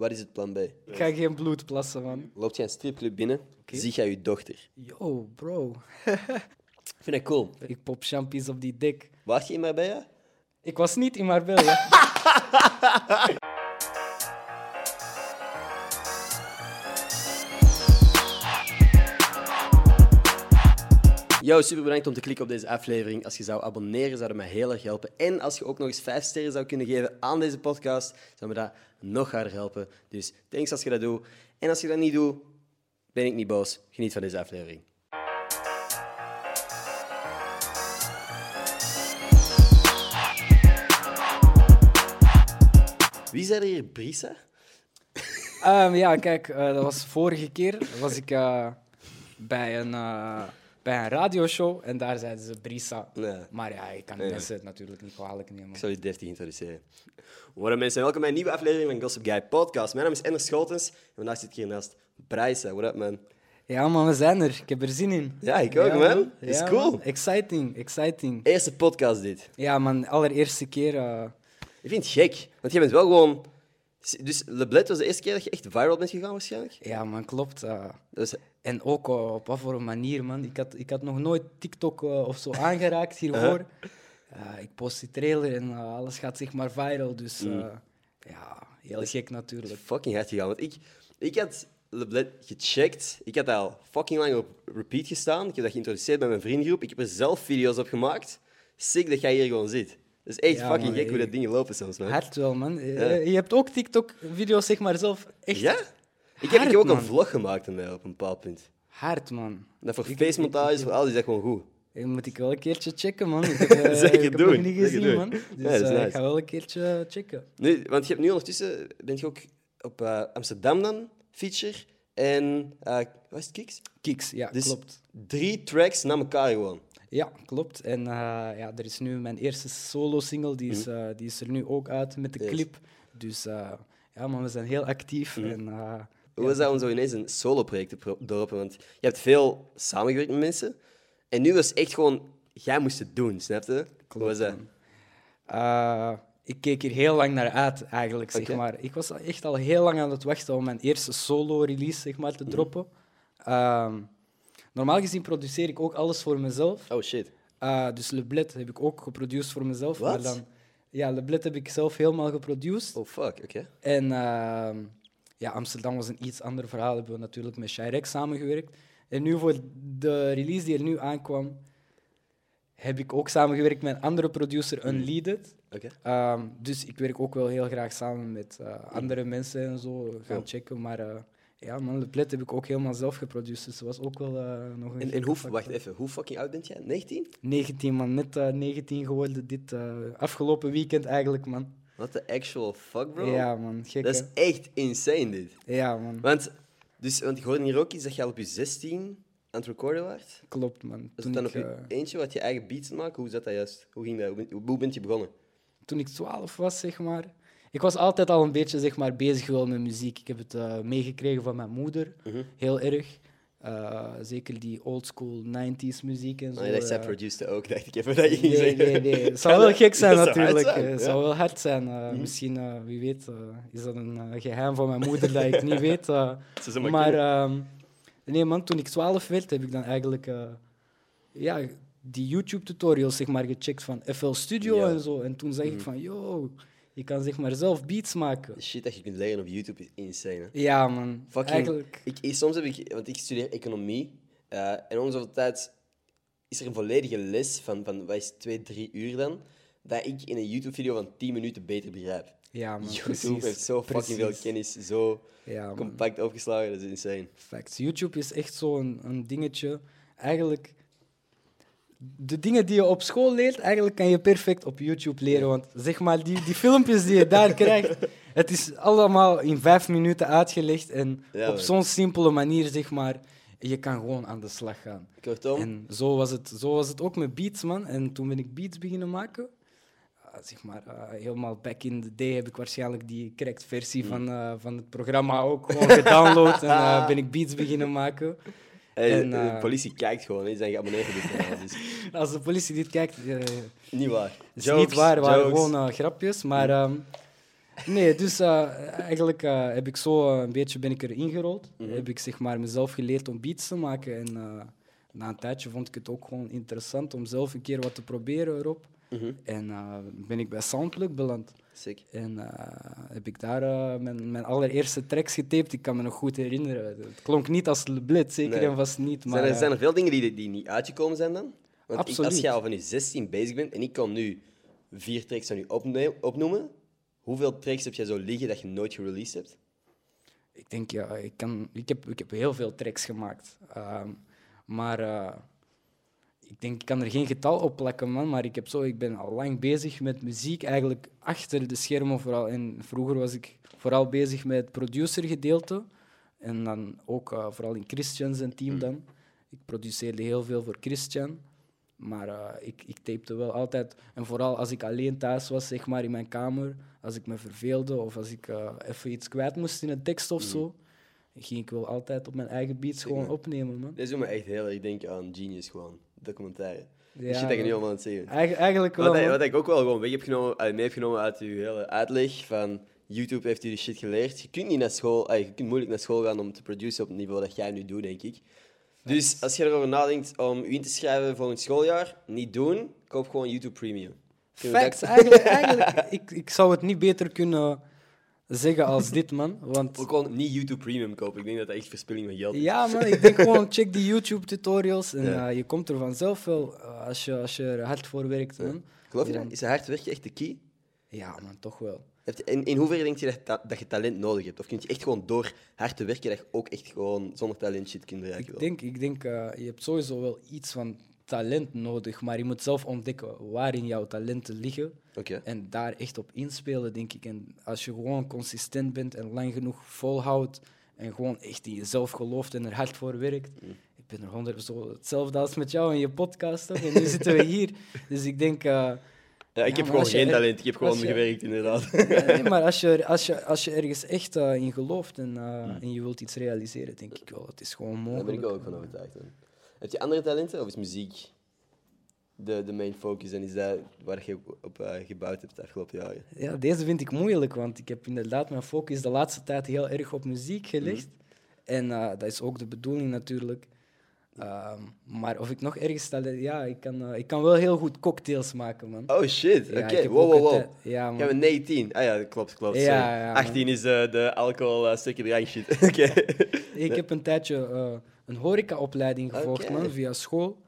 Wat is het plan B? Ik ga geen bloed plassen, man. Loopt jij een stripclub binnen, zie jij je dochter. Yo, bro. Ik vind dat cool. Ik pop champies op die dik. Wacht je in Marbella? Ik was niet in Marbella. Yo, super bedankt om te klikken op deze aflevering. Als je zou abonneren, zou dat mij heel erg helpen. En als je ook nog eens vijf sterren zou kunnen geven aan deze podcast, zou me dat nog harder helpen. Dus thanks als je dat doet. En als je dat niet doet, ben ik niet boos. Geniet van deze aflevering. Wie zei er hier Brisa? Ehm, ja, kijk, eh, dat was vorige keer. was ik eh, bij, een, eh, bij een radioshow en daar zeiden ze Brisa. Nee. Maar ja, ik kan Nee. mensen het natuurlijk niet kwalijk nemen. Ik zal je deftig introduceren. Hoi mensen, welkom bij een nieuwe aflevering van Gossip Guy Podcast. Mijn naam is Ender Schotens en vandaag zit ik hier naast Bryce. What up, man? Ja, man, we zijn er. Ik heb er zin in. Ja, ik ook, man. Is Ja, cool. man. Exciting, exciting. Eerste podcast dit. Ja, man, allereerste keer. eh, Ik vind het gek, want jij bent wel gewoon... Dus Leblet was de eerste keer dat je echt viral bent gegaan, waarschijnlijk? ja, man, klopt. Dus, En ook eh, op wat voor een manier, man. Ik had, ik had nog nooit TikTok eh, of zo aangeraakt hiervoor. Eh, ik post die trailer en eh, alles gaat zeg maar viral. Dus Mm. eh, ja, heel gek natuurlijk. fucking hard gegaan. Want ik, ik had Leblet gecheckt. Ik had daar al fucking lang op repeat gestaan. Ik heb dat geïntroduceerd bij mijn vriendengroep. Ik heb er zelf video's op gemaakt. Sick dat jij hier gewoon zit. Het is echt Ja, fucking man, gek hoe dat dingen lopen soms, man. Hard wel, man. Eh, Ja. Je hebt ook TikTok-video's zeg maar zelf echt Ja? Ik heb, ik heb ook man. een vlog gemaakt mij op een bepaald punt. hard, man. Dat voor ik- voor al die is dat gewoon goed. Ik moet ik wel een keertje checken, man. Ik heb, eh, Zeker ik heb doen, nog niet gezien, man. Dus Ja, dat is eh, nice. ik ga wel een keertje checken. Nu, want je hebt nu ondertussen, ben je ook op eh, Amsterdam dan, feature. En, wat is het, Kiks? Kiks, ja, Dus klopt. drie tracks na elkaar gewoon. Ja, klopt. En ja, er is nu mijn eerste solo-single, die, is, eh, die is er nu ook uit met de Mhm. Yes. clip. Dus ja, maar we zijn heel actief. Mhm. En, Hoe was dat om zo ineens een solo-project te doorlopen? Want je hebt veel samengewerkt met mensen. En nu was het echt gewoon, jij moest het doen, snap je? Hoe was dat? Eh, ik keek hier heel lang naar uit, eigenlijk. Zeg maar. Ik was echt al heel lang aan het wachten om mijn eerste solo-release zeg maar, te Mhm. droppen. Ehm, normaal gezien produceer ik ook alles voor mezelf. Oh shit. Uh, dus Le Bled heb ik ook geproduceerd voor mezelf. Wat? Maar dan, ja, Le Bled heb ik zelf helemaal geproduceerd. Oh fuck, oké. En ehm, ja, Amsterdam was een iets ander verhaal. Hebben we natuurlijk met Shirek samengewerkt. En nu voor de release die er nu aankwam, heb ik ook samengewerkt met een andere producer, Unleaded. Oké. Ehm, dus ik werk ook wel heel graag samen met eh, andere mensen en zo. Gaan Cool. checken. Maar eh, ja, man, Le Bled heb ik ook helemaal zelf geproduceerd. Dus dat was ook wel eh, nog een En, hoe, wacht even, hoe fucking oud bent jij? 19? 19 man, net eh, 19 geworden dit afgelopen weekend eigenlijk man. What the actual fuck, bro? Ja man, gek Dat is echt insane, dit. Ja man, Want, dus, want ik hoorde hier ook iets dat je al op je 16 aan het recorden was. klopt man. Dus Toen dan ik, op je eh, eentje wat je eigen beats maken. Hoe zat dat juist? Hoe ging dat? Hoe, ben- hoe bent je begonnen? toen ik 12 was zeg maar. Ik was altijd al een beetje zeg maar, bezig wel met muziek. Ik heb het eh, meegekregen van mijn moeder, Mhm. heel erg. Eh, zeker die oldschool 90s muziek en zo. Je dacht, zij eh. produced ook, dacht ik even dat je Nee, zeggen. nee, nee. Het zou wel gek zijn natuurlijk. zijn, Eh, Het zou wel hard zijn. Eh, Misschien, eh, wie weet, eh, is dat een eh, geheim van mijn moeder dat ik niet weet. eh. Maar ehm, nee, man, toen ik 12 werd, heb ik dan eigenlijk eh, ja, die YouTube-tutorials zeg maar, gecheckt van FL Studio Ja. en zo. En toen Mhm. ik van, yo, je kan zeg maar zelf beats maken. De shit dat je kunt leren op YouTube is insane. Hè? Ja, man. Fucking- Eigenlijk, Ik, soms heb ik, want ik studeer economie. eh, en om zoveel tijd is er een volledige les van, van wat is twee, drie uur dan, dat ik in een YouTube-video van 10 minuten beter begrijp. ja, man. YouTube precies, heeft zo fucking veel kennis, zo Ja, compact opgeslagen, dat is insane. Facts. YouTube is echt zo'n een dingetje. Eigenlijk, de dingen die je op school leert, eigenlijk kan je perfect op YouTube leren. Want zeg maar, die, die filmpjes die je daar krijgt, het is allemaal in vijf minuten uitgelegd. En Ja, op zo'n simpele manier, zeg maar. je kan gewoon aan de slag gaan. Kortom, En zo was, het, zo was het ook met beats, man. En toen ben ik beats beginnen maken. Uh, zeg maar, uh, helemaal back in the day heb ik waarschijnlijk die correct versie van, uh, van het programma ook gewoon gedownload. en ben ik beats beginnen maken. En, de politie kijkt gewoon, die zijn geabonneerd op dit kanaal. Dus. Als de politie dit kijkt... niet waar. is jokes, niet waar, het waren gewoon grapjes. Maar um, nee, dus eigenlijk heb ik zo een beetje ben ik erin gerold. Mm -hmm. Heb ik zeg maar mezelf geleerd om beats te maken. En na een tijdje vond ik het ook gewoon interessant om zelf een keer wat te proberen erop. Mm -hmm. En ben ik bij Soundlook beland. Sick. En uh, heb ik daar uh, mijn, mijn, allereerste tracks getaped. Ik kan me nog goed herinneren. Het klonk niet als Le Blitz, zeker nee. en vast niet. Maar, zijn, er, zijn er veel dingen die, die niet uitgekomen zijn dan? Want ik, als je al van je 16 bezig bent en ik kan nu vier tracks van je opnoemen, hoeveel tracks heb jij zo liggen dat je nooit gereleased hebt? Ik denk, ja, ik, kan, ik, heb, ik heb heel veel tracks gemaakt. Um, maar ik denk, ik kan er geen getal op plakken, man. Maar ik, heb zo, ik ben al lang bezig met muziek, eigenlijk achter de schermen vooral. En vroeger was ik vooral bezig met het producergedeelte. En dan ook uh, vooral in Christian zijn team dan. Ik produceerde heel veel voor Christian. Maar uh, ik, ik tapte wel altijd. En vooral als ik alleen thuis was, zeg maar, in mijn kamer. Als ik me verveelde of als ik even iets kwijt moest in een tekst of zo ging ik wel altijd op mijn eigen beats gewoon opnemen, man. Dit doet me echt heel erg denken aan Genius, gewoon. Documentaire. Ja, shit dat ik niet allemaal aan het zeggen. Eigen, eigenlijk wel. Wat, wat, ik ook wel gewoon weg heb genomen, mee heb genomen uit uw hele uitleg van YouTube heeft u die shit geleerd. Je kunt niet naar school, je kunt moeilijk naar school gaan om te produceren op het niveau dat jij nu doet, denk ik. Dus als je erover nadenkt om u in te schrijven voor een schooljaar, niet doen, koop gewoon YouTube Premium. Facts. Eigenlijk, eigenlijk ik, ik zou het niet beter kunnen zeggen als dit, man. Want... Ook gewoon niet YouTube Premium kopen. Ik denk dat dat echt verspilling van geld is. Ja, man. Ik denk gewoon, check die YouTube-tutorials en ja. uh, je komt er vanzelf wel uh, als, je, als je er hard voor werkt, man. Ja. Geloof je dat? Is hard werken echt de key? Ja, man, toch wel. In, in hoeverre denk je dat, dat je talent nodig hebt? Of kun je echt gewoon door hard te werken dat je ook echt gewoon zonder talent shit kunt bereiken? Ik denk, ik denk uh, je hebt sowieso wel iets van talent nodig, maar je moet zelf ontdekken waarin jouw talenten liggen. Okay. En daar echt op inspelen, denk ik. En als je gewoon consistent bent en lang genoeg volhoudt en gewoon echt in jezelf gelooft en er hard voor werkt. Mm. Ik ben er honderd zo hetzelfde als met jou in je podcast. En nu zitten we hier. Dus ik denk. Uh, ja, ik heb gewoon geen talent, ik heb gewoon je, gewerkt, inderdaad. nee, maar als je, als, je, als je ergens echt uh, in gelooft en, uh, mm. en je wilt iets realiseren, denk ik wel. Het is gewoon mogelijk. Daar ben ik ook van overtuigd. Hè. Heb je andere talenten of is muziek de, de main focus en is dat waar je op uh, gebouwd hebt de afgelopen jaren? Ja, deze vind ik moeilijk, want ik heb inderdaad mijn focus de laatste tijd heel erg op muziek gelegd. Mm. En uh, dat is ook de bedoeling natuurlijk. Um, maar of ik nog ergens talent... Ja, ik kan, uh, ik kan wel heel goed cocktails maken, man. Oh shit, oké. Okay. Wow, wow, wow. Ja, man. 19. Ah ja, klopt, klopt. Ja, ja, 18 is de alcohol stukje drank shit. Oké. Okay. ik heb een tijdje een horecaopleiding gevolgd, okay. man, via school.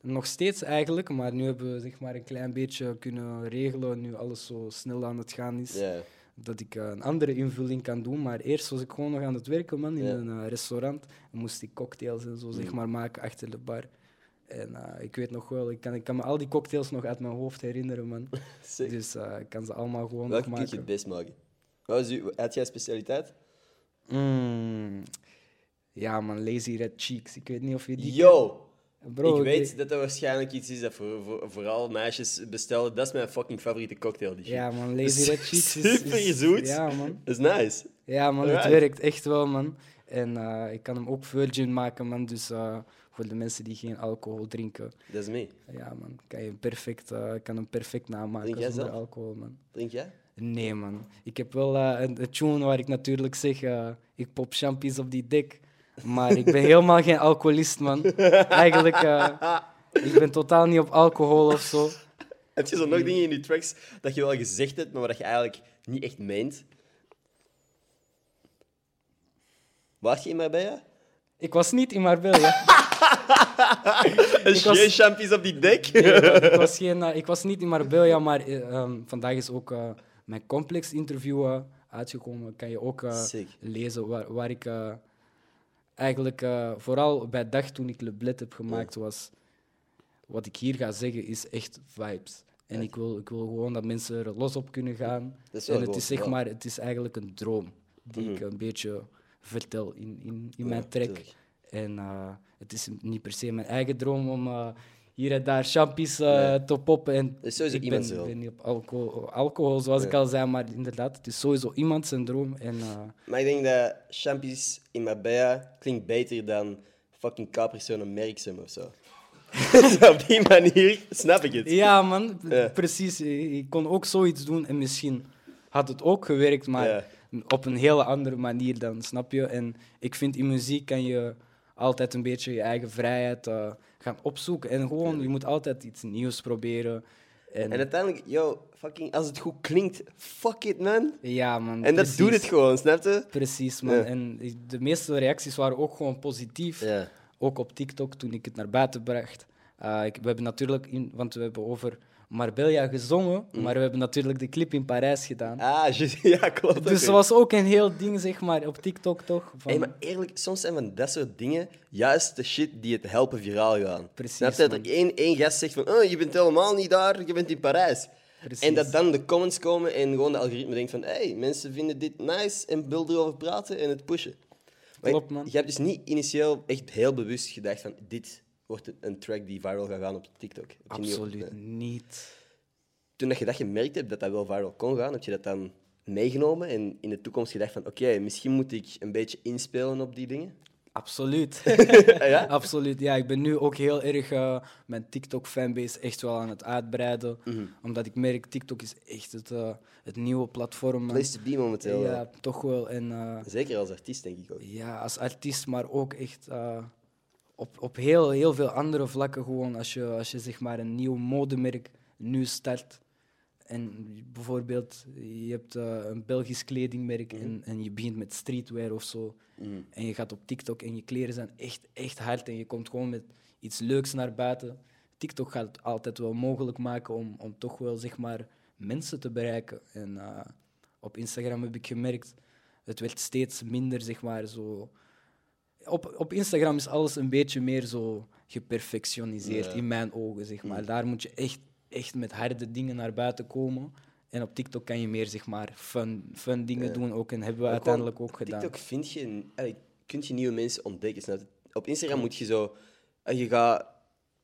Nog steeds eigenlijk, maar nu hebben we zeg maar, een klein beetje kunnen regelen, nu alles zo snel aan het gaan is, yeah. dat ik uh, een andere invulling kan doen. Maar eerst was ik gewoon nog aan het werken man, in yeah. een uh, restaurant en moest ik cocktails en zo zeg maar, maken achter de bar. En uh, ik weet nog wel, ik kan, ik kan me al die cocktails nog uit mijn hoofd herinneren, man. dus ik kan ze allemaal gewoon Welke nog maken. kun je het best maken? Wat is uw, had jij specialiteit? Mm, ja, man, Lazy Red Cheeks. Ik weet niet of je die... Yo! Bro, ik weet dat dat waarschijnlijk iets is dat voor, voor, vooral meisjes bestellen. Dat is mijn fucking favoriete cocktail. Die ja, man, Lazy Red Cheeks is... Super zoet. Ja, man. Is nice. Ja, man, het werkt echt wel, man. En uh, ik kan hem ook virgin maken, man. Dus uh, voor de mensen die geen alcohol drinken. Dat is mee. Ja, man. Kan je perfect, uh, kan hem perfect namaken Drink zonder alcohol, man. Drink jij? Nee, man. Ik heb wel een, een tune waar ik natuurlijk zeg... ik pop champies op die dik. Maar ik ben helemaal geen alcoholist, man. Eigenlijk, uh, ik ben totaal niet op alcohol of zo. Heb je zo nog dingen in je tracks dat je wel gezegd hebt, maar dat je eigenlijk niet echt meent? Was je in Marbella? Ik was niet in Marbella. Is was... champies op die dek? Nee, ik, was geen, uh, ik was niet in Marbella, maar uh, um, vandaag is ook uh, mijn complex interview uitgekomen. Kan je ook lezen waar, waar ik eigenlijk uh, vooral bij dag toen ik Le Bled heb gemaakt, was wat ik hier ga zeggen is echt vibes. En ik wil, ik wil gewoon dat mensen er los op kunnen gaan. en het is, zeg maar, het is eigenlijk een droom die mm -hmm. ik een beetje vertel in, in, in mijn track. En eh, het is niet per se mijn eigen droom om eh, hier en daar champies eh, Nee. te poppen. En is sowieso ik iemand ben, niet op alcohol, alcohol, zoals ik al zei, maar inderdaad, het is sowieso iemand zijn droom. En, eh, Maar ik denk dat champions in Marbella klinkt beter dan fucking Capri-Sun en Merksem of zo. Zo, op die manier snap ik het. ja, man, Ja. precies. Ik kon ook zoiets doen en misschien had het ook gewerkt, maar Ja. op een hele andere manier dan, snap je? En ik vind in muziek kan je altijd een beetje je eigen vrijheid eh, gaan opzoeken. En gewoon, je moet altijd iets nieuws proberen. En, En uiteindelijk, yo, fucking, als het goed klinkt, fuck it, man. ja, man. En dat doet het gewoon, snap je? Precies, man. Ja. En de meeste reacties waren ook gewoon positief. Ja. Ook op TikTok toen ik het naar buiten bracht. Eh, ik, we hebben natuurlijk, in, want we hebben over Marbella gezongen, maar we hebben natuurlijk de clip in Parijs gedaan. Mm. Ah, ja, klopt. dus weer. was ook een heel ding, zeg maar, op TikTok toch? Van, Hey, maar eerlijk, soms zijn van dat soort dingen juist de shit die het helpen viraal gaan. Precies? Dat er één, één gast zegt van, oh, je bent helemaal niet daar, je bent in Parijs. Precies. En dat dan de comments komen en gewoon de algoritme denkt van, hey, mensen vinden dit nice en wil erover praten en het pushen. Maar Klopt, man. Je hebt dus niet initieel echt heel bewust gedacht van, dit wordt een- een track die viral gaat gaan op TikTok. Heb je Absoluut niet. Toen dat je dat gemerkt hebt, dat dat wel viral kon gaan, heb je dat dan meegenomen en in de toekomst gedacht van, oké, misschien moet ik een beetje inspelen op die dingen? Absoluut. ja? Absoluut. Ja, ik ben nu ook heel erg eh, mijn TikTok-fanbase echt wel aan het uitbreiden. Mhm. Omdat ik merk, TikTok is echt het, eh, het nieuwe platform. Place to be momenteel. Ja, toch wel. En eh, Zeker als artiest, denk ik ook. ja, als artiest, maar ook echt op, op heel, heel veel andere vlakken gewoon. Als je, als je zeg maar een nieuw modemerk nu start. En bijvoorbeeld, je hebt eh, een Belgisch kledingmerk en, en je begint met streetwear of zo. Mhm. En je gaat op TikTok en je kleren zijn echt, echt hard en je komt gewoon met iets leuks naar buiten. TikTok gaat het altijd wel mogelijk maken om, om toch wel zeg maar mensen te bereiken. En eh, op Instagram heb ik gemerkt, het werd steeds minder zeg maar zo. Op, op Instagram is alles een beetje meer zo geperfectioniseerd Ja. in mijn ogen zeg maar. Daar moet je echt, echt met harde dingen naar buiten komen. En op TikTok kan je meer zeg maar fun, fun dingen Ja. doen ook en hebben we Ook uiteindelijk ook gedaan. TikTok vind je, allee, kun je nieuwe mensen ontdekken. Snap? Op Instagram moet je zo, eh, je gaat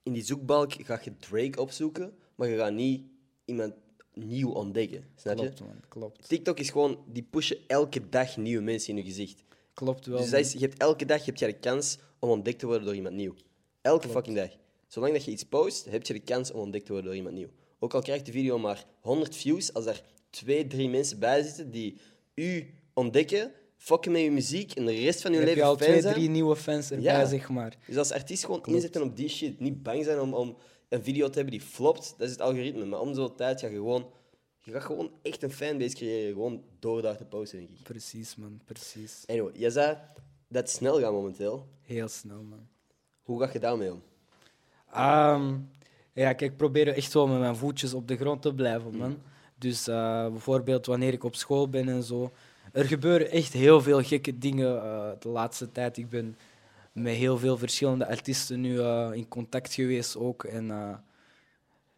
in die zoekbalk ga je Drake opzoeken, maar je gaat niet iemand nieuw ontdekken. Snap je? Klopt, man. Klopt. TikTok is gewoon, die pushen elke dag nieuwe mensen in je gezicht. Klopt wel. Dus dat man. is, je hebt elke dag heb je de kans om ontdekt te worden door iemand nieuw. Elke fucking dag. Zolang dat je iets post, heb je de kans om ontdekt te worden door iemand nieuw. Ook al krijgt de video maar 100 views, als er twee, drie mensen bij zitten die u ontdekken, fokken met je muziek en de rest van je heb je leven al twee, zijn. drie nieuwe fans erbij, Ja. zeg maar. Dus als artiest gewoon inzetten op die shit. Niet bang zijn om, om een video te hebben die flopt, dat is het algoritme. Maar om zo'n tijd ga je gewoon, je gaat gewoon echt een fanbase creëren, gewoon door daar te posten, denk ik. Precies, man. Precies. Anyway, jij zei dat het snel gaat momenteel. Heel snel, man. Hoe ga je daarmee om? Ehm, ja, kijk, ik probeer echt wel met mijn voetjes op de grond te blijven, man. Dus eh, bijvoorbeeld wanneer ik op school ben en zo. Er gebeuren echt heel veel gekke dingen eh, de laatste tijd. Ik ben met heel veel verschillende artiesten nu eh, in contact geweest ook. En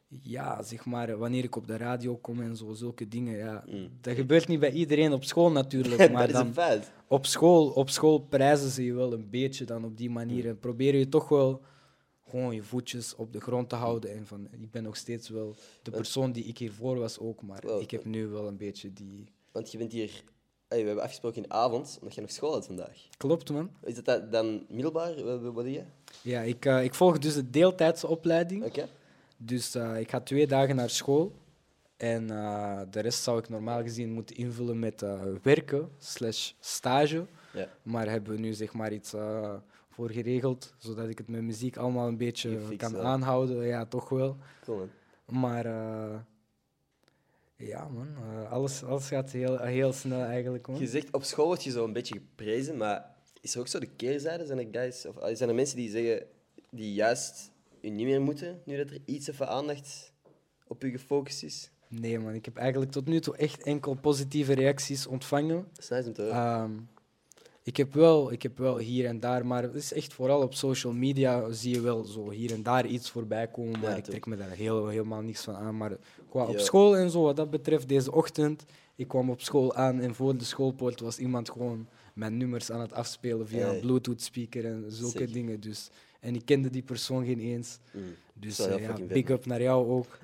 ja, zeg maar, wanneer ik op de radio kom en zo, zulke dingen. Ja, Dat gebeurt niet bij iedereen op school natuurlijk. Maar dat is een dan, feit. op school, op school prijzen ze je wel een beetje dan op die manier. En probeer je toch wel gewoon je voetjes op de grond te houden. En van, ik ben nog steeds wel de persoon die ik hiervoor was ook, maar ik heb nu wel een beetje die... Want je bent hier... Hey, we hebben afgesproken in de avond, omdat je nog school hebt vandaag. Klopt, man. Is dat dan middelbaar? Wat, doe je? Ja, ik, eh, ik volg dus de deeltijdse opleiding. Oké. Dus eh, ik ga twee dagen naar school. En eh, de rest zou ik normaal gezien moeten invullen met eh, werken slash stage. Ja. Maar hebben we nu zeg maar iets voor geregeld, zodat ik het met muziek allemaal een beetje kan aanhouden. Ja, toch wel. Cool. Maar ja, man, alles, alles gaat heel, heel snel eigenlijk. Man. Je zegt, op school word je zo een beetje geprezen, maar is er ook zo de keerzijde? Zijn er, guys, of, ah, zijn er mensen die zeggen, die juist je niet meer moeten, nu dat er iets even aandacht op je gefocust is? Nee, man, ik heb eigenlijk tot nu toe echt enkel positieve reacties ontvangen. Dat is nice om te horen. Ehm, ik, heb wel, ik heb wel hier en daar, maar het is echt vooral op social media zie je wel zo hier en daar iets voorbij komen. Maar Ja, ik trek me daar heel, helemaal niks van aan. Maar qua op school en zo, wat dat betreft, deze ochtend, ik kwam op school aan en voor de schoolpoort was iemand gewoon mijn nummers aan het afspelen via Hey. een Bluetooth speaker en zulke Sick. dingen. Dus. En ik kende die persoon geen eens. Mm. Dus heel ja, big up naar jou ook.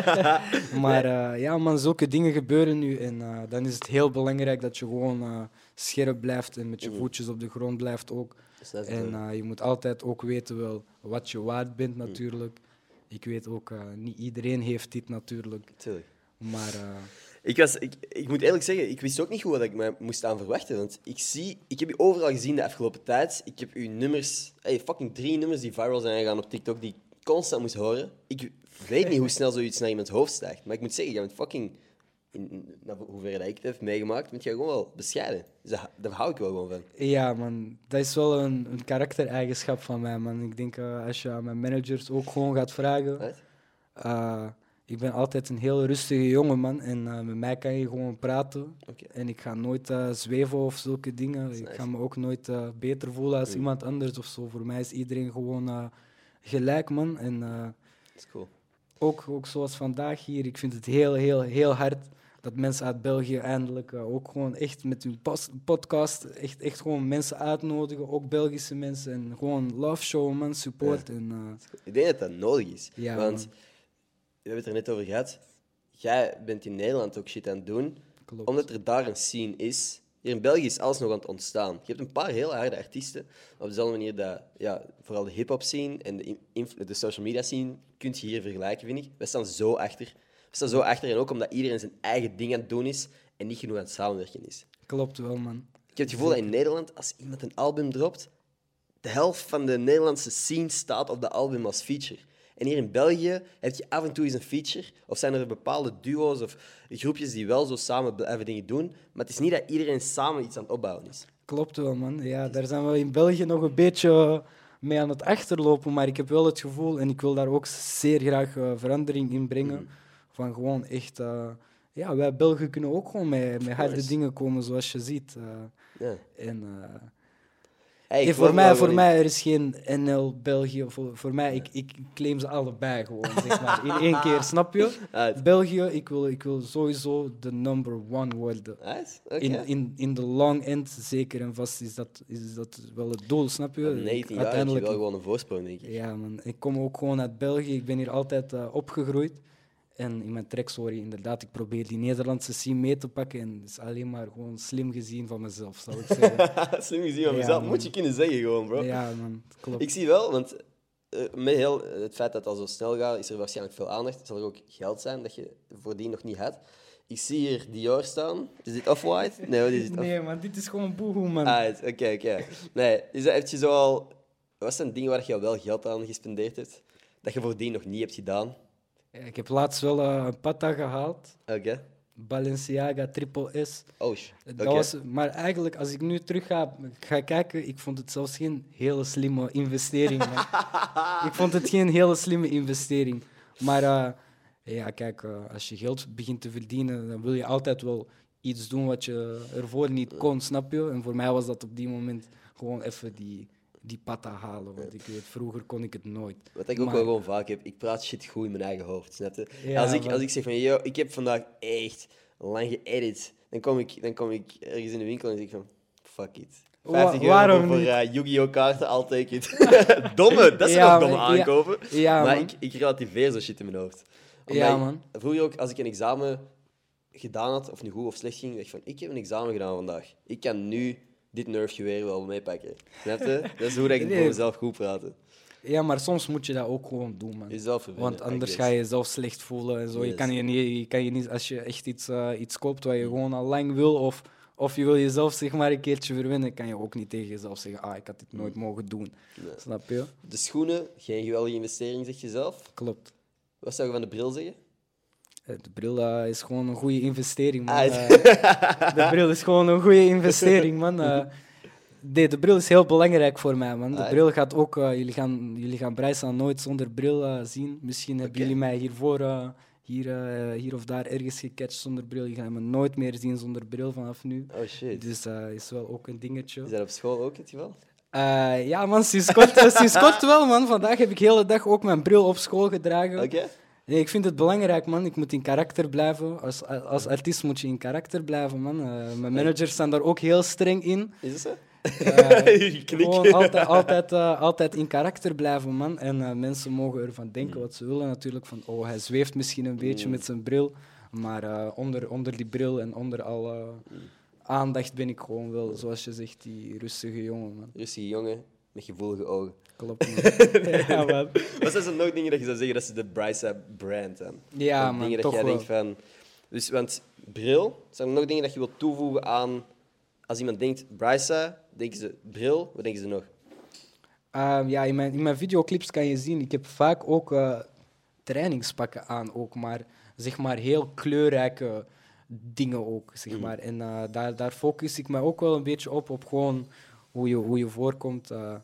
maar eh, ja, man, zulke dingen gebeuren nu. En eh, dan is het heel belangrijk dat je gewoon scherp blijft en met je Mhm. voetjes op de grond blijft ook. Dus dat En je moet altijd ook weten wel wat je waard bent natuurlijk. Ik weet ook, niet iedereen heeft dit natuurlijk. tuurlijk. Maar Ik, was, ik, ik moet eerlijk zeggen, ik wist ook niet goed wat ik me moest aan verwachten. Want ik, zie, ik heb je overal gezien de afgelopen tijd. Ik heb uw nummers, hey, fucking drie nummers die viral zijn gegaan op TikTok, die ik constant moest horen. Ik weet niet hoe snel zoiets naar iemands hoofd stijgt. Maar ik moet zeggen, jij bent fucking, in, naar hoever dat ik het heb meegemaakt, bent jij gewoon wel bescheiden. Dus daar, daar hou ik wel gewoon van. ja, man, dat is wel een, een karaktereigenschap van mij, man. Ik denk eh, als je aan mijn managers ook gewoon gaat vragen. Right? eh, ik ben altijd een heel rustige jongen, man. En eh, met mij kan je gewoon praten. En ik ga nooit eh, zweven of zulke dingen. Ik ga me ook nooit eh, beter voelen als Mm. iemand anders of zo. Voor mij is iedereen gewoon gelijk, man. En is cool. ook, ook zoals vandaag hier, ik vind het heel, heel, heel hard dat mensen uit België eindelijk ook gewoon echt met hun podcast echt, echt gewoon mensen uitnodigen, ook Belgische mensen. En gewoon love show, man, support. En, Ik denk dat dat nodig is. Ja, want man. We hebben het er net over gehad. Jij bent in Nederland ook shit aan het doen. klopt. Omdat er daar een scene is. Hier in België is alles nog aan het ontstaan. Je hebt een paar heel harde artiesten. Op dezelfde manier dat ja, vooral de hip-hop scene en de, de social media scene kun je hier vergelijken, vind ik. Wij staan zo achter. We staan zo achter en ook omdat iedereen zijn eigen ding aan het doen is en niet genoeg aan het samenwerken is. Klopt wel, man. Ik heb het gevoel dat in Nederland, als iemand een album dropt, de helft van de Nederlandse scene staat op de album als feature. En hier in België heb je af en toe eens een feature, of zijn er bepaalde duo's of groepjes die wel zo samen blijven dingen doen, maar het is niet dat iedereen samen iets aan het opbouwen is. Klopt wel, man. Ja, daar zijn we in België nog een beetje mee aan het achterlopen, maar ik heb wel het gevoel, en ik wil daar ook zeer graag eh, verandering in brengen, van gewoon echt... eh, ja, wij Belgen kunnen ook gewoon met, met harde dingen komen, zoals je ziet. Ja. en, Hey, voor mij, voor mij er is geen NL België. Voor, voor mij, ik, ik claim ze allebei gewoon, zeg maar. In één keer, snap je? Uit. België, ik wil, ik wil sowieso de number one worden. In, in, in de long end, zeker en vast, is dat, is dat wel het doel, snap je? Op 19 jaar heb je wel gewoon een voorsprong, denk ik. Ja, man. Ik kom ook gewoon uit België. Ik ben hier altijd eh, opgegroeid. En in mijn track, sorry, inderdaad, ik probeer die Nederlandse scene mee te pakken. En het is alleen maar gewoon slim gezien van mezelf, zou ik zeggen. Slim gezien van Ja, mezelf. man. Moet je kunnen zeggen gewoon, bro. ja, man, klopt. Ik zie wel, want eh, met heel het feit dat al zo snel gaat, is er waarschijnlijk veel aandacht. Zal er ook geld zijn dat je voordien nog niet had. Ik zie hier Dior staan. Is dit Off-White? Nee, is dit? Off- Nee, man, dit is gewoon boehoe, man. Ah, Oké, oké. Nee, is dat, heb je zo al... Wat zijn dingen waar je wel geld aan gespendeerd hebt? Dat je voordien nog niet hebt gedaan? Ja, ik heb laatst wel eh, een patta gehaald. Oké. Balenciaga Triple S. Oh, Dat was, maar eigenlijk, als ik nu terug ga, ga kijken, ik vond het zelfs geen hele slimme investering. ik vond het geen hele slimme investering. Maar eh, ja, kijk, eh, als je geld begint te verdienen, dan wil je altijd wel iets doen wat je ervoor niet kon, snap je? En voor mij was dat op die moment gewoon even die, die patta halen. Want ik weet, vroeger kon ik het nooit. Wat ik ook Maar- wel gewoon vaak heb, ik praat shit goed in mijn eigen hoofd, snap je? Ja, als, ik, maar- als ik zeg van, yo, ik heb vandaag echt lang geëdit, dan kom, ik, dan kom ik ergens in de winkel en zeg van, fuck it. Wa- 50 euro waarom voor eh, Yu-Gi-Oh! kaarten, I'll take it. domme, dat zijn Ja, ook domme ja. aankopen. Ja, maar man. ik, ik relativeer zo shit in mijn hoofd. Ja, man. ik- Vroeger ook, als ik een examen gedaan had, of nu goed of slecht ging, dacht ik van, ik heb een examen gedaan vandaag. Ik kan nu dit nerfgeweer wel meepakken. Snap je? Dat is hoe dat ik Nee. voor mezelf goed praten. Ja, maar soms moet je dat ook gewoon doen, man. Jezelf Want anders ga je jezelf slecht voelen en zo. Je, kan je, niet, je kan je niet, als je echt iets, eh, iets koopt wat je gewoon al lang wil, of, of je wil jezelf zeg maar een keertje verwinnen, kan je ook niet tegen jezelf zeggen, ah, ik had dit nooit mogen doen. Nee. Snap je? De schoenen, geen geweldige investering, zeg je zelf. Klopt. Wat zou je van de bril zeggen? De bril is gewoon een goede investering, man. Ah, Eh, de bril is gewoon een goede investering, man. Eh, nee, de bril is heel belangrijk voor mij, man. De Ah, bril gaat ook... eh, jullie, gaan, jullie gaan Bryce nooit zonder bril eh, zien. Misschien hebben jullie mij hiervoor... hier, hier of daar ergens gecatcht zonder bril. Je gaat me nooit meer zien zonder bril vanaf nu. Oh shit. Dus dat is wel ook een dingetje. Is dat op school ook het geval? Ja, man, sinds kort, sinds kort wel, man. Vandaag heb ik de hele dag ook mijn bril op school gedragen. Oké. Nee, ik vind het belangrijk, man. Ik moet in karakter blijven. Als, als artiest moet je in karakter blijven, man. Eh, mijn managers staan daar ook heel streng in. Is het zo? Gewoon altijd, altijd, eh, altijd in karakter blijven, man. En mensen mogen ervan denken wat ze willen, natuurlijk. Van, oh, hij zweeft misschien een beetje met zijn bril. Maar onder, onder die bril en onder alle aandacht ben ik gewoon wel, zoals je zegt, die rustige jongen, man. Rustige jongen met gevoelige ogen. Klopt, man. ja, man. Wat zijn zo nog dingen dat je zou zeggen dat ze de Bryce brand dan? Ja, man, Dingen dat toch jij wel. denkt van... Dus, want bril, zijn er nog dingen dat je wilt toevoegen aan... Als iemand denkt Bryce, denken ze bril, wat denken ze nog? Ehm, ja, in mijn, in mijn videoclips kan je zien, ik heb vaak ook eh, trainingspakken aan, ook, maar zeg maar heel kleurrijke dingen ook, zeg maar. En eh, daar, daar focus ik me ook wel een beetje op, op gewoon hoe je, hoe je voorkomt. eh.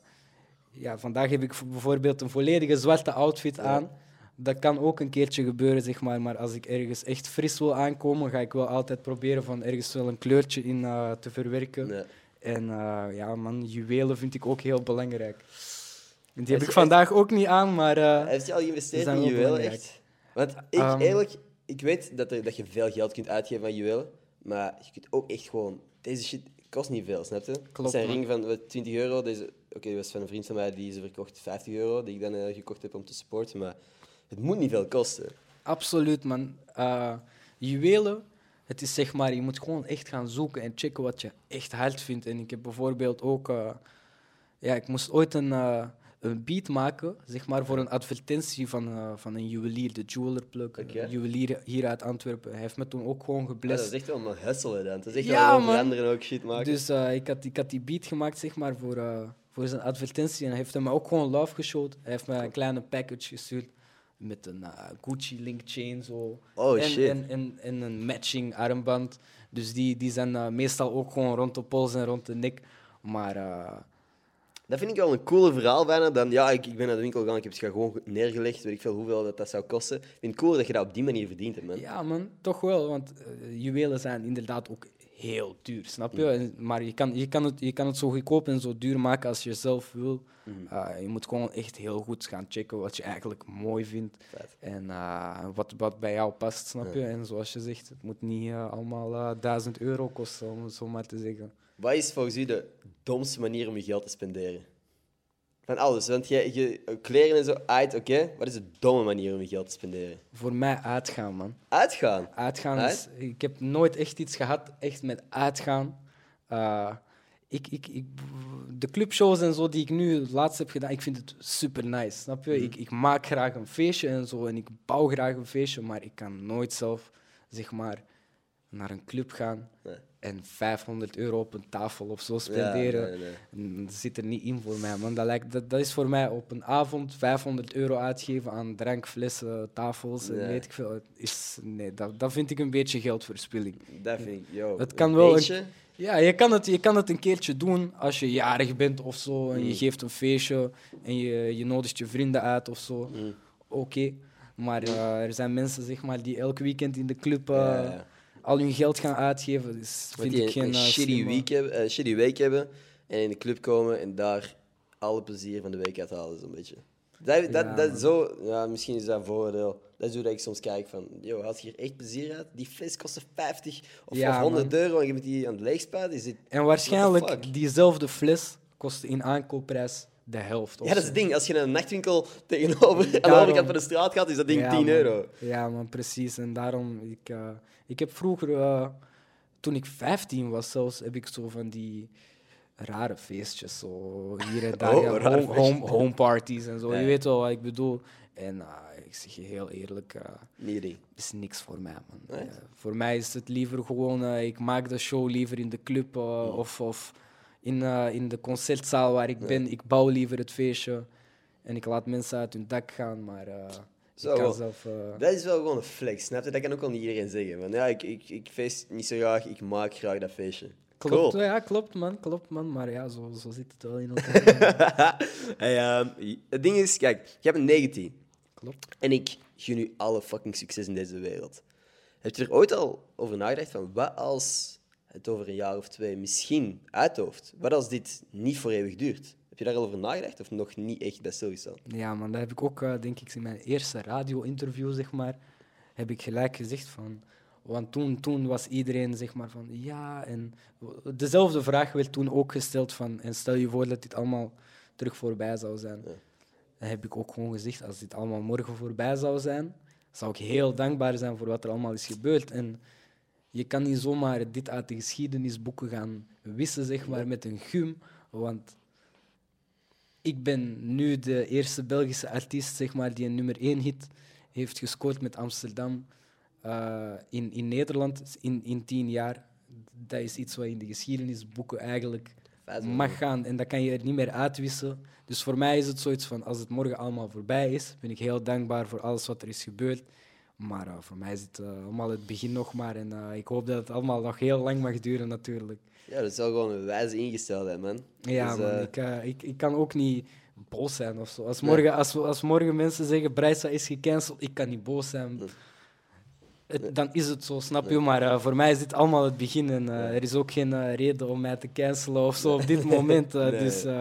Ja, vandaag heb ik bijvoorbeeld een volledige zwarte outfit aan. Dat kan ook een keertje gebeuren, zeg maar. Maar als ik ergens echt fris wil aankomen, ga ik wel altijd proberen van ergens wel een kleurtje in eh, te verwerken. Nee. En eh, ja, man, juwelen vind ik ook heel belangrijk. Die heb ik vandaag ook niet aan, maar eh, Heeft je al geïnvesteerd zijn in wel juwelen, echt? Want ik, Ehm. eerlijk, ik weet dat, er, dat je veel geld kunt uitgeven aan juwelen, maar je kunt ook echt gewoon... Deze shit kost niet veel, snap je? Het Klopt, zijn man. ring van wat, 20 euro. Deze, Oké, dat was van een vriend van mij die ze verkocht 50 euro, die ik dan eh, gekocht heb om te supporten, maar het moet niet veel kosten. absoluut, man. Eh, juwelen, het is zeg maar, je moet gewoon echt gaan zoeken en checken wat je echt hard vindt. En ik heb bijvoorbeeld ook, eh, ja, ik moest ooit een, een beat maken, zeg maar, voor een advertentie van, van een juwelier, de Jeweler Plug, Oké. een juwelier hier uit Antwerpen. Hij heeft me toen ook gewoon Ja, geblest. dat is echt wel een hustle, dan. Dat is echt Ja, wel over man. anderen ook shit maken. Dus ik, had, ik had die beat gemaakt zeg maar, voor, voor zijn advertentie en hij heeft hem ook gewoon love geshowd. Hij heeft mij een kleine package gestuurd met een eh, Gucci link chain zo. Oh, en, shit. En, en, en een matching armband. Dus die, die zijn eh, meestal ook gewoon rond de pols en rond de nek. Maar eh, Dat vind ik wel een cooler verhaal bijna dan... Ja, ik, ik ben naar de winkel gegaan, ik heb het gewoon neergelegd, weet ik veel hoeveel dat, dat zou kosten. Ik vind het cooler dat je dat op die manier verdient hebt, man. ja man, toch wel. Want juwelen zijn inderdaad ook heel duur, snap je? En- Maar je kan, je, kan het, je kan het zo goedkoop en zo duur maken als je zelf wil. Eh, je moet gewoon echt heel goed gaan checken wat je eigenlijk mooi vindt. Vet. En eh, wat, wat bij jou past, snap je? En zoals je zegt, het moet niet eh, allemaal eh, 1000 euro kosten, om het zo maar te zeggen. Wat is volgens u de domste manier om je geld te spenderen? Van alles, want je, je kleren en zo, uit, oké. Wat is de domme manier om je geld te spenderen? Voor mij uitgaan, man. Uitgaan. Uitgaan Uit? is... Ik heb nooit echt iets gehad, echt met uitgaan. Eh, ik, ik, ik, de clubshows en zo die ik nu laatst heb gedaan, ik vind het super nice, snap je? Ik, ik maak graag een feestje en zo en ik bouw graag een feestje, maar ik kan nooit zelf, zeg maar, naar een club gaan Nee. en 500 euro op een tafel of zo spenderen. nee. Mm, Dat zit er niet in voor mij, man. Dat, lijkt, dat, dat is voor mij op een avond 500 euro uitgeven aan drank, flessen, tafels en weet ik veel. Is, nee, dat, dat vind ik een beetje geldverspilling. Dat vind ik, yo. Het een kan wel een- beetje. Ja, je kan, het, je kan het een keertje doen als je jarig bent of zo en je Mm. geeft een feestje en je, je nodigt je vrienden uit of zo. Mm. Oké. Maar eh, er zijn mensen zeg maar, die elk weekend in de club eh, Ja, ja. Al hun geld gaan uitgeven. Dus vind die ik geen een eh, shitty, slimme- week hebben, eh, shitty week hebben en in de club komen en daar alle plezier van de week uithalen, zo'n beetje. Dat, dat, Ja, dat zo, ja, misschien is dat een voordeel. Dat is hoe dat ik soms kijk van, yo, haal je hier echt plezier uit? Die fles kostte 50 of, Ja, of 100 man. euro en je bent die aan het leegspuiten. En waarschijnlijk diezelfde fles kost in aankoopprijs de helft. of Ja, dat is het ding. Als je naar een nachtwinkel tegenover aan de Daarom. overkant van de straat gaat, is dat ding Ja, 10 man. euro. Ja, man, precies. En daarom, ik, eh, ik heb vroeger, eh, toen ik 15 was zelfs, heb ik zo van die rare feestjes, zo hier en daar, Oh, ja, home, home, home parties en zo. Ja, Je weet wel wat ik bedoel. En eh, ik zeg je heel eerlijk, is niks voor mij, man. Nee? Voor mij is het liever gewoon, ik maak de show liever in de club eh, of, of in, eh, in de concertzaal waar ik ben. Ik bouw liever het feestje en ik laat mensen uit hun dak gaan, maar eh, Zo, ik kan zelf... eh, Dat is wel gewoon een flex, snap je? Dat kan ook wel niet iedereen zeggen. Want ja, ik, ik, ik feest niet zo graag, ik maak graag dat feestje. Klopt, Cool. ja, klopt man, klopt man. Maar ja, zo, zo zit het wel in elkaar. hey, ehm, het ding is, kijk, je hebt een 19. klopt. En ik gun alle fucking succes in deze wereld. Heb je er ooit al over nagedacht van wat als het over een jaar of twee misschien uithoofd? Wat als dit niet voor eeuwig duurt? Heb je daar al over nagedacht of nog niet echt bij stilgestaan? Ja, man, dat heb ik ook, eh, denk ik, in mijn eerste radio-interview, zeg maar, heb ik gelijk gezegd van... Want toen, toen was iedereen, zeg maar, van ja, en dezelfde vraag werd toen ook gesteld van... En stel je voor dat dit allemaal terug voorbij zou zijn. Ja. Dan heb ik ook gewoon gezegd, als dit allemaal morgen voorbij zou zijn, zou ik heel dankbaar zijn voor wat er allemaal is gebeurd. En je kan niet zomaar dit uit de geschiedenisboeken gaan wissen, zeg maar, met een gum. Want ik ben nu de eerste Belgische artiest zeg maar, die een nummer één hit heeft gescoord met Amsterdam eh, in, in Nederland in, in tien jaar. Dat is iets wat in de geschiedenisboeken eigenlijk mag gaan en dat kan je er niet meer uitwissen. Dus voor mij is het zoiets van, als het morgen allemaal voorbij is, ben ik heel dankbaar voor alles wat er is gebeurd. Maar eh, voor mij is het eh, allemaal het begin nog maar en eh, ik hoop dat het allemaal nog heel lang mag duren natuurlijk. Ja, dat is wel gewoon een wijze ingesteldheid, man. Ja, Dus, man, ik, ik, ik kan ook niet boos zijn of zo. Als Nee. morgen, als, als morgen mensen zeggen Brijsa is gecanceld, ik kan niet boos zijn. Nee. Het- dan is het zo, snap je? Maar eh, voor mij is dit allemaal het begin en eh, er is ook geen eh, reden om mij te cancelen of zo op dit moment. eh, Nee. Dus Nee,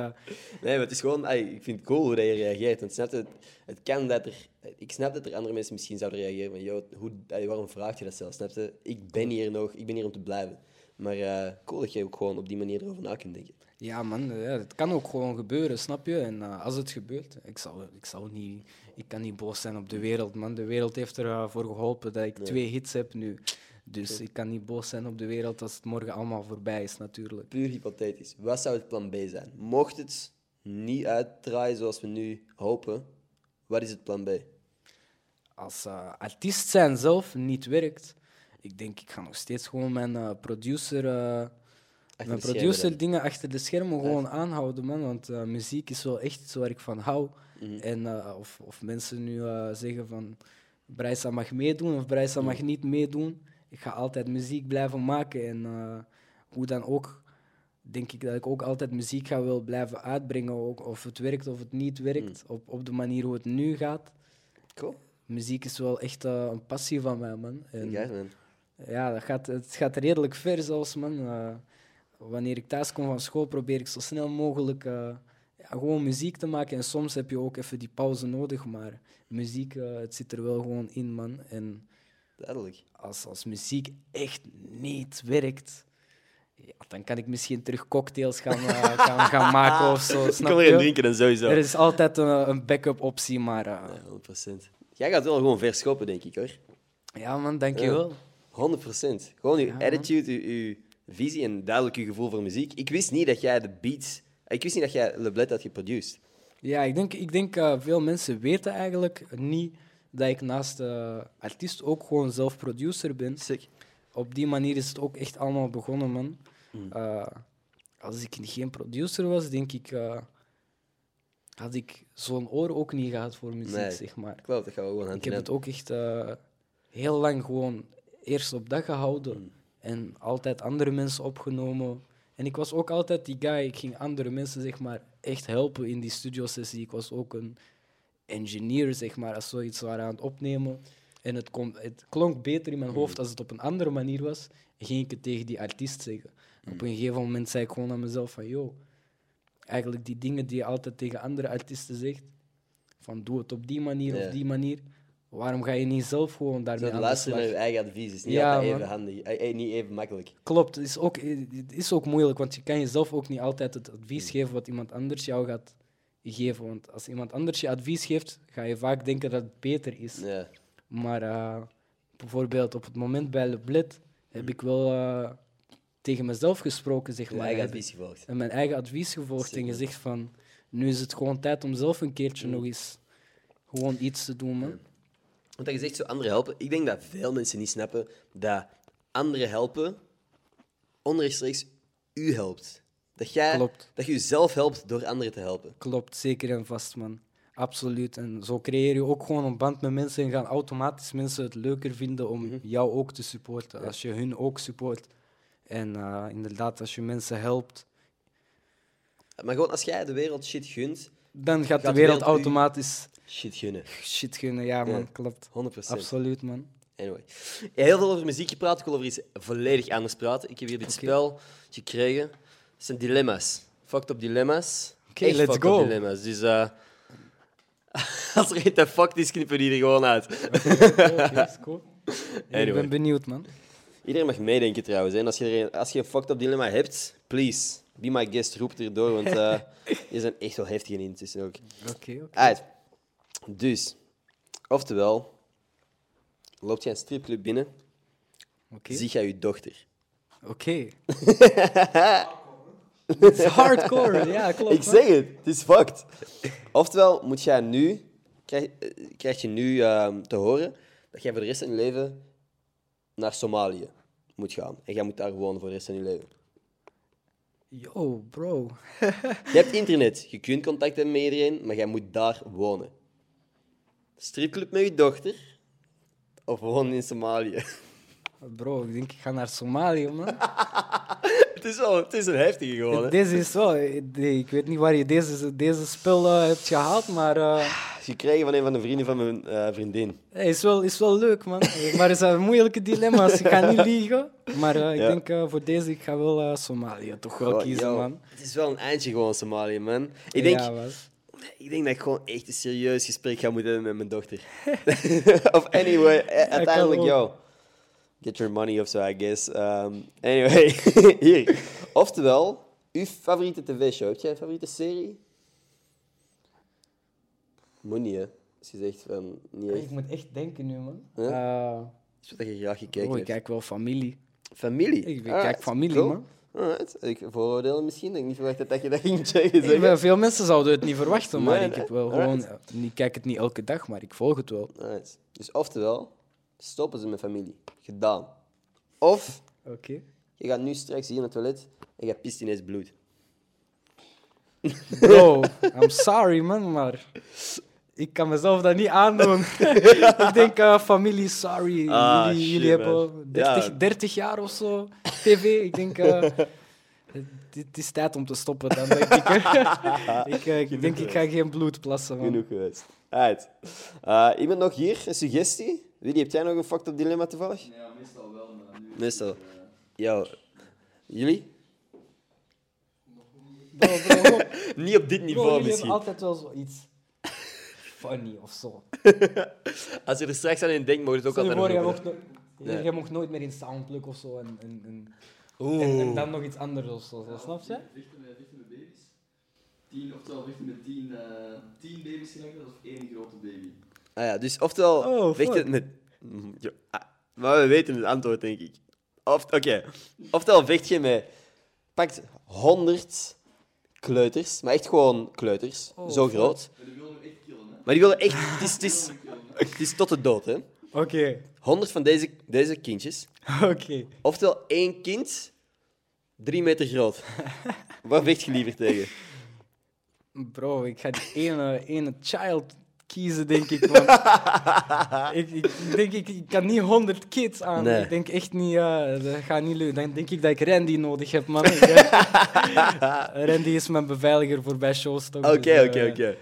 maar het is gewoon... ik vind het cool hoe dat je reageert. Want snap het, het kan dat er... Ik snap dat er andere mensen misschien zouden reageren van... Yo, hoe, waarom vraag je dat zelf? Snap je? Ik ben hier nog. Ik ben hier om te blijven. Maar eh, cool dat je ook gewoon op die manier erover na kunt denken. Ja, man, ja, het kan ook gewoon gebeuren, snap je? En eh, als het gebeurt, ik zal, ik zal niet, ik kan niet boos zijn op de wereld, man. De wereld heeft ervoor voor geholpen dat ik Nee. twee hits heb nu. Dus ik kan niet boos zijn op de wereld als het morgen allemaal voorbij is, natuurlijk. Puur hypothetisch. Wat zou het plan B zijn? Mocht het niet uitdraaien zoals we nu hopen, wat is het plan B? Als eh, artiest zijn zelf niet werkt, ik denk ik ga nog steeds gewoon mijn eh, producer, eh, mijn producer dingen achter de schermen gewoon aanhouden, man. Want eh, muziek is wel echt iets waar ik van hou. Mhm. En of, of mensen nu zeggen van Brijsa mag meedoen of Mhm. mag niet meedoen. Ik ga altijd muziek blijven maken. En hoe dan ook, denk ik dat ik ook altijd muziek ga wil blijven uitbrengen. Ook of het werkt of het niet werkt. Mhm. Op, op de manier hoe het nu gaat. Cool. Muziek is wel echt een passie van mij, man. En, Kijk, man. Ja, dat gaat, het gaat redelijk ver zelfs, man. Eh, wanneer ik thuis kom van school, probeer ik zo snel mogelijk eh, ja, gewoon muziek te maken. En soms heb je ook even die pauze nodig, maar muziek, eh, het zit er wel gewoon in, man. En Duidelijk. als, als muziek echt niet werkt, ja, dan kan ik misschien terug cocktails gaan, gaan, gaan maken of zo, snap erin je? drinken en sowieso. Er is altijd een, een backup optie, maar Ja, 100%. Jij gaat wel gewoon verschoppen, denk ik hoor. ja, man, dankjewel. 100%. Gewoon je Ja, attitude, je, je visie en duidelijk je gevoel voor muziek. Ik wist niet dat jij de beats... Ik wist niet dat jij Le Bled had geproduced. Ja, ik denk, ik denk eh, veel mensen weten eigenlijk niet dat ik naast eh, artiest ook gewoon zelf producer ben. Sick. Op die manier is het ook echt allemaal begonnen, man. Mm. Eh, als ik geen producer was, denk ik, had ik zo'n oor ook niet gehad voor muziek, Nee. zeg maar. Klopt, dat gaan we gewoon hand Ik heb het ook echt heel lang gewoon eerst op dat gehouden Mm. en altijd andere mensen opgenomen. En ik was ook altijd die guy, ik ging andere mensen zeg maar echt helpen in die studiosessie. Ik was ook een engineer, zeg maar, als zoiets waren aan het opnemen. En het, kon, het klonk beter in mijn Mm. hoofd als het op een andere manier was. En ging ik het tegen die artiest zeggen. Mm. Op een gegeven moment zei ik gewoon aan mezelf van, yo, eigenlijk die dingen die je altijd tegen andere artiesten zegt, van doe het op die manier of die manier. Waarom ga je niet zelf gewoon daarmee aan de luisteren slag? naar je eigen advies is niet Ja, altijd even man. handig. eh, niet even makkelijk. Klopt, het is, ook, het is ook moeilijk, want je kan jezelf ook niet altijd het Mm. advies geven wat iemand anders jou gaat geven. Want als iemand anders je advies geeft, ga je vaak denken dat het beter is. Ja. Maar eh, bijvoorbeeld op het moment bij Le Bled heb ik wel eh, tegen mezelf gesproken, zeg maar. eigen advies gevolgd. En mijn eigen advies gevolgd en gezegd van, nu is het gewoon tijd om zelf een keertje Mm. nog eens gewoon iets te doen, man. Want dat je zegt zo anderen helpen. Ik denk dat veel mensen niet snappen dat anderen helpen onrechtstreeks u helpt. Dat, jij, Klopt. dat je jezelf helpt door anderen te helpen. Klopt, zeker en vast, man. Absoluut. En zo creëer je ook gewoon een band met mensen en gaan automatisch mensen het leuker vinden om Mhm. jou ook te supporten. Als je hun ook support. En eh, inderdaad, als je mensen helpt, Maar gewoon als jij de wereld shit gunt, dan gaat, de de wereld automatisch shit gunnen. 100%. shit gunnen. Ja, man, Ja. klopt. 100%. Absoluut, man. Anyway. Heel veel over muziek gepraat. Ik wil over iets volledig anders praten. Ik heb hier dit spel gekregen. Het zijn dilemma's. Fucked up dilemma's. Oké, Echt let's fucked go. dilemma's. Dus eh, als er geen fuck is, knippen die er gewoon uit. Oké, is cool. Ik ben benieuwd, man. Iedereen mag meedenken trouwens. En als je, een, als je een fucked up dilemma hebt, please, be my guest, roep erdoor. Want eh je zijn echt wel heftige intussen ook. Oké, oké. Dus, oftewel, loopt jij een stripclub binnen, Oké. zie jij je dochter. Oké. Het is hardcore, ja, klopt. Ik zeg het, het is fucked. Oftewel, moet jij nu, krijg, eh, krijg je nu ehm, te horen dat jij voor de rest van je leven naar Somalië moet gaan. En jij moet daar wonen voor de rest van je leven. Yo, bro. Je hebt internet, je kunt contact hebben met iedereen, maar jij moet daar wonen. Stripclub met je dochter of wonen in Somalië. Bro, ik denk ik ga naar Somalië, man. het, is wel, het is een heftige gewoon. hè. Deze is wel... Ik weet niet waar je deze, deze spel eh, hebt gehaald, maar... eh, Gekregen van een van de vrienden van mijn eh, vriendin. hey, is, wel, is wel leuk, man. Maar het zijn moeilijke dilemma's. Ik ga niet liegen. Maar ik Ja. denk voor deze, ik ga wel Somalië toch wel kiezen, yo, man. Het is wel een eindje gewoon Somalië, man. Ik denk, Ja. Ik denk dat ik gewoon echt een serieus gesprek ga moeten hebben met mijn dochter. of anyway, eh, uiteindelijk, yo. Get your money of zo, I guess. Um, anyway, hier. Oftewel, uw favoriete tv-show. Heb jij een favoriete serie? Moet niet, hè. Als je zegt van, niet echt. Ik moet echt denken nu, man. Eh, Iets wat je graag gekeken oh, ik kijk wel familie. Familie? Ik kijk familie, cool. man. Alright. Ik vooroordelen misschien, dat ik niet verwacht dat je dat ging zeggen. Veel mensen zouden het niet verwachten, maar Nee, ik, heb wel gewoon, Alright. ik kijk het niet elke dag, maar ik volg het wel. Alright. Dus oftewel, stoppen ze met familie. Gedaan. Of Oké. je gaat nu straks hier naar het toilet en je pist ineens bloed. Bro, I'm sorry, man, maar ik kan mezelf dat niet aandoen. ik denk, eh, familie, sorry. Ah, jullie shit, jullie hebben man. 30, Ja. 30 jaar of zo tv. Ik denk, eh, het is tijd om te stoppen dan, denk ik. ik, eh, ik denk, ik ga geen bloed plassen, man. Genoeg geweest. Eh, iemand nog hier, een suggestie? Wie heb jij nog een fucked up dilemma toevallig? Ja, meestal wel, maar nu... Meestal. Yo. Jullie? Bro, bro, Niet op dit bro, niveau jullie hebben misschien. altijd wel zoiets funny of zo. Als je er straks aan in denkt, mag je het ook altijd nog Nee. jij mocht nooit meer in Soundplug of zo en, en, en, Oeh. en, en dan nog iets anders of zo, snap je? Vechten met, vechten met baby's. Tien, oftewel vechten met tien, eh tien baby's gelijk of één grote baby. Ah ja, dus oftewel, Oh, vecht fuck. het met... Ja, ah, maar we weten het antwoord, denk ik. Of, Oké. Oftewel vecht je met... Pakt 100 kleuters, maar echt gewoon kleuters, Oh, zo groot. Maar die willen hem echt killen, hè? Maar die willen echt... Het is, het is, het is tot de dood, hè. Oké, 100 van deze, deze kindjes. oké. Oftewel één kind, drie meter groot. Waar vecht je liever tegen? Bro, ik ga die ene, ene child kiezen, denk ik. Man. ik, ik denk, ik, ik kan niet 100 kids aan. Nee. Ik denk echt niet, ja, dat gaat niet lukken. Dan denk ik dat ik Randy nodig heb, man. Randy is mijn beveiliger voor bij shows. toch, Oké, dus, eh, oké, oké.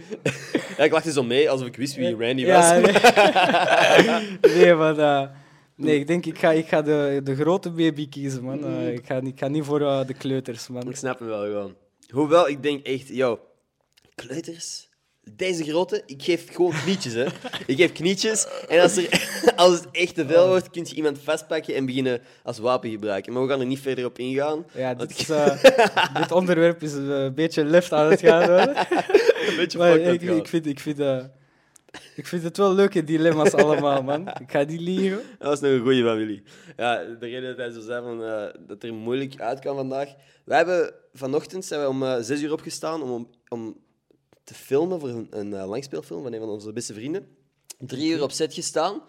Ja, ik lachte zo mee, alsof ik wist wie Randy was. Ja, nee, nee maar eh, nee, ik denk ik ga, ik ga de, de grote baby kiezen, man. Eh, ik, ga, ik ga niet voor eh, de kleuters, man. Ik snap hem wel gewoon. Hoewel, ik denk echt, yo, kleuters, deze grote, ik geef gewoon knietjes, hè. Ik geef knietjes en als, er, als het echt te veel wordt, kun je iemand vastpakken en beginnen als wapen gebruiken. Maar we gaan er niet verder op ingaan. Ja, want dit, is, eh, dit onderwerp is eh, een beetje left aan het gaan. hoor. een beetje Maar ik, vind, ik, vind, eh, ik vind het wel leuke dilemma's allemaal, man. Ik ga niet liegen. Dat was nog een goede familie. Ja, de reden dat hij zo zei van, eh, dat er moeilijk uit kan vandaag. Wij hebben vanochtend zijn we om zes uur opgestaan om, om te filmen voor een, een eh, langspeelfilm van een van onze beste vrienden. Drie uur op set gestaan.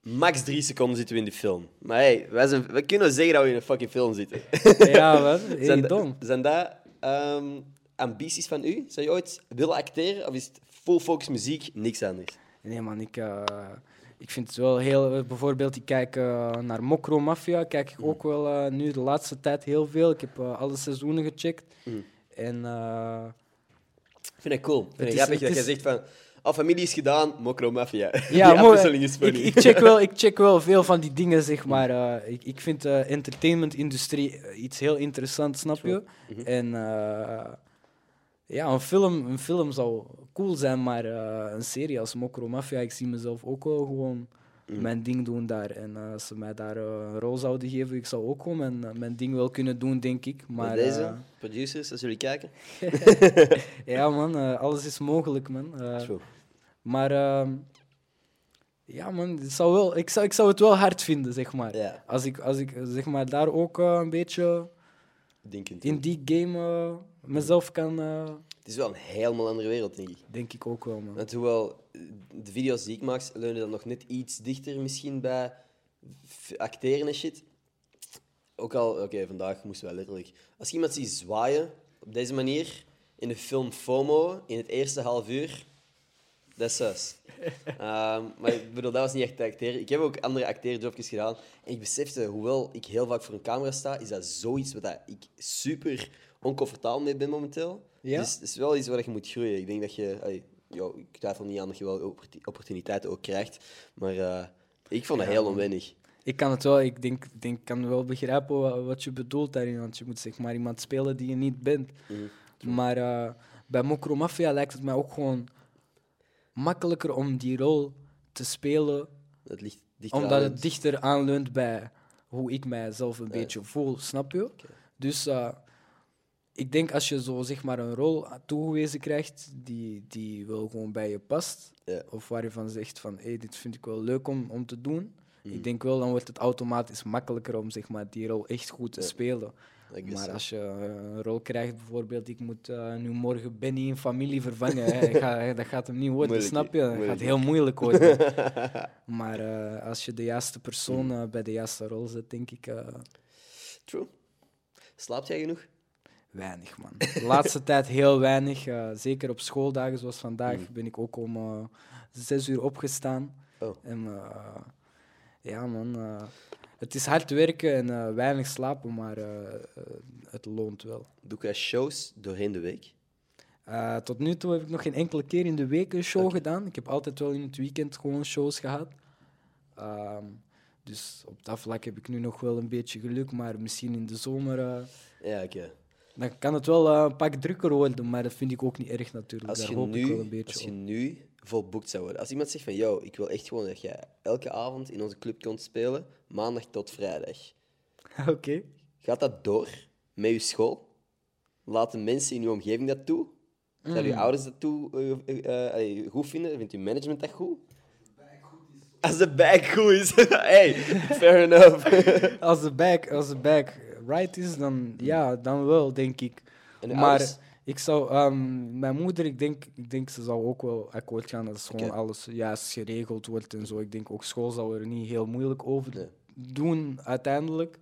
Max drie seconden zitten we in die film. Maar hey, wij, zijn, wij kunnen zeggen dat we in een fucking film zitten. Ja. Hey, zijn, da- dom. zijn dat ehm, ambities van u? Zou je ooit willen acteren? Of is het full focus muziek, niks anders? Nee, man, ik, eh, ik vind het wel heel... bijvoorbeeld, ik kijk eh, naar Mokro Mafia, kijk ik ook wel nu de laatste tijd heel veel. Ik heb alle seizoenen gecheckt. Mm. En eh, Ik vind het cool. Ik vind het is- grappig het dat je is- zegt van... Al familie is gedaan, Mokro Mafia. ja, die mooi. is ik, funny. ik, check wel, ik check wel veel van die dingen, zeg maar. eh, ik, ik vind de entertainment-industrie eh, iets heel interessants, snap je? Mhm. En eh, Ja, een film, een film zou cool zijn, maar eh, een serie als Mokro Mafia, ik zie mezelf ook wel gewoon Mm. mijn ding doen daar. En eh, als ze mij daar eh, een rol zouden geven, ik zou ook gewoon mijn, mijn ding wel kunnen doen, denk ik. Maar Maar deze, eh, producers, als jullie kijken. ja, man, eh, alles is mogelijk, man. Eh, maar ehm, ja, man, het zou wel, ik, zou, ik zou het wel hard vinden, zeg maar. Ja, Als ik, als ik zeg maar, daar ook eh, een beetje in die game eh, mezelf kan, eh, Het is wel een helemaal andere wereld, denk ik. denk ik ook wel, man. Want hoewel eh, de video's die ik maak, leunen dan nog net iets dichter misschien bij acteren en shit. Ook al, oké, vandaag moesten wij letterlijk... Als je iemand ziet zwaaien, op deze manier, in de film FOMO, in het eerste half uur, dat is sus. Ehm, maar ik bedoel, dat was niet echt acteren. Ik heb ook andere acteerjobjes gedaan. En ik besefte, hoewel ik heel vaak voor een camera sta, is dat zoiets waar ik super oncomfortabel mee ben momenteel. Ja? Dus het is wel iets waar je moet groeien. Ik denk dat je... allee, ja, ik twijfel niet aan dat je wel opportu- opportuniteiten ook krijgt. Maar eh, ik vond het heel onwennig. Ik kan het wel, ik denk, ik denk, kan wel begrijpen wa- wat je bedoelt daarin. Want je moet zeg maar iemand spelen die je niet bent. Mhm. Maar eh, bij Mokro Mafia lijkt het mij ook gewoon makkelijker om die rol te spelen. Het ligt dichter Omdat het dichter aanleunt bij hoe ik mijzelf een beetje voel, snap je? Dus eh, ik denk als je zo zeg maar een rol toegewezen krijgt die, die wel gewoon bij je past, Ja. of waar je van zegt van hey, dit vind ik wel leuk om, om te doen, Mm. ik denk wel dan wordt het automatisch makkelijker om zeg maar, die rol echt goed te Ja. spelen. Maar als je een rol krijgt, bijvoorbeeld, ik moet eh, nu morgen Benny in familie vervangen, hè, ga- dat gaat hem niet worden, Moeilijk, snap je? Dat gaat heel moeilijk worden. maar eh, als je de juiste persoon eh, bij de juiste rol zet, denk ik True. Slaapt jij genoeg? Weinig, man. De laatste tijd heel weinig. eh, zeker op schooldagen zoals vandaag Mm. ben ik ook om eh, zes uur opgestaan. Oh. En eh, ja, man. het is hard werken en weinig slapen, maar het loont wel. Doe jij shows doorheen de week? Tot nu toe heb ik nog geen enkele keer in de week een show gedaan. Ik heb altijd wel in het weekend gewoon shows gehad. Ehm, dus op dat vlak heb ik nu nog wel een beetje geluk, maar misschien in de zomer Ja, oké. Dan kan het wel eh, een pak drukker worden, maar dat vind ik ook niet erg natuurlijk. Als Daar je, hoop ik wel nu, een beetje als je op. nu volboekt zou worden. Als iemand zegt van, yo, ik wil echt gewoon dat jij elke avond in onze club komt spelen, maandag tot vrijdag. Oké. Gaat dat door met je school? Laten mensen in je omgeving dat toe? Zouden je ouders dat toe eh, eh, goed vinden? Vindt je management dat goed? Als de bag goed is. hey, fair enough. Als de back, als de back right is, dan ja, dan wel, denk ik. En maar ik zou, ehm, mijn moeder, ik denk, ik denk ze zou ook wel akkoord gaan als gewoon Oké. alles juist geregeld wordt en zo. Ik denk ook school zou er niet heel moeilijk over Nee. doen uiteindelijk.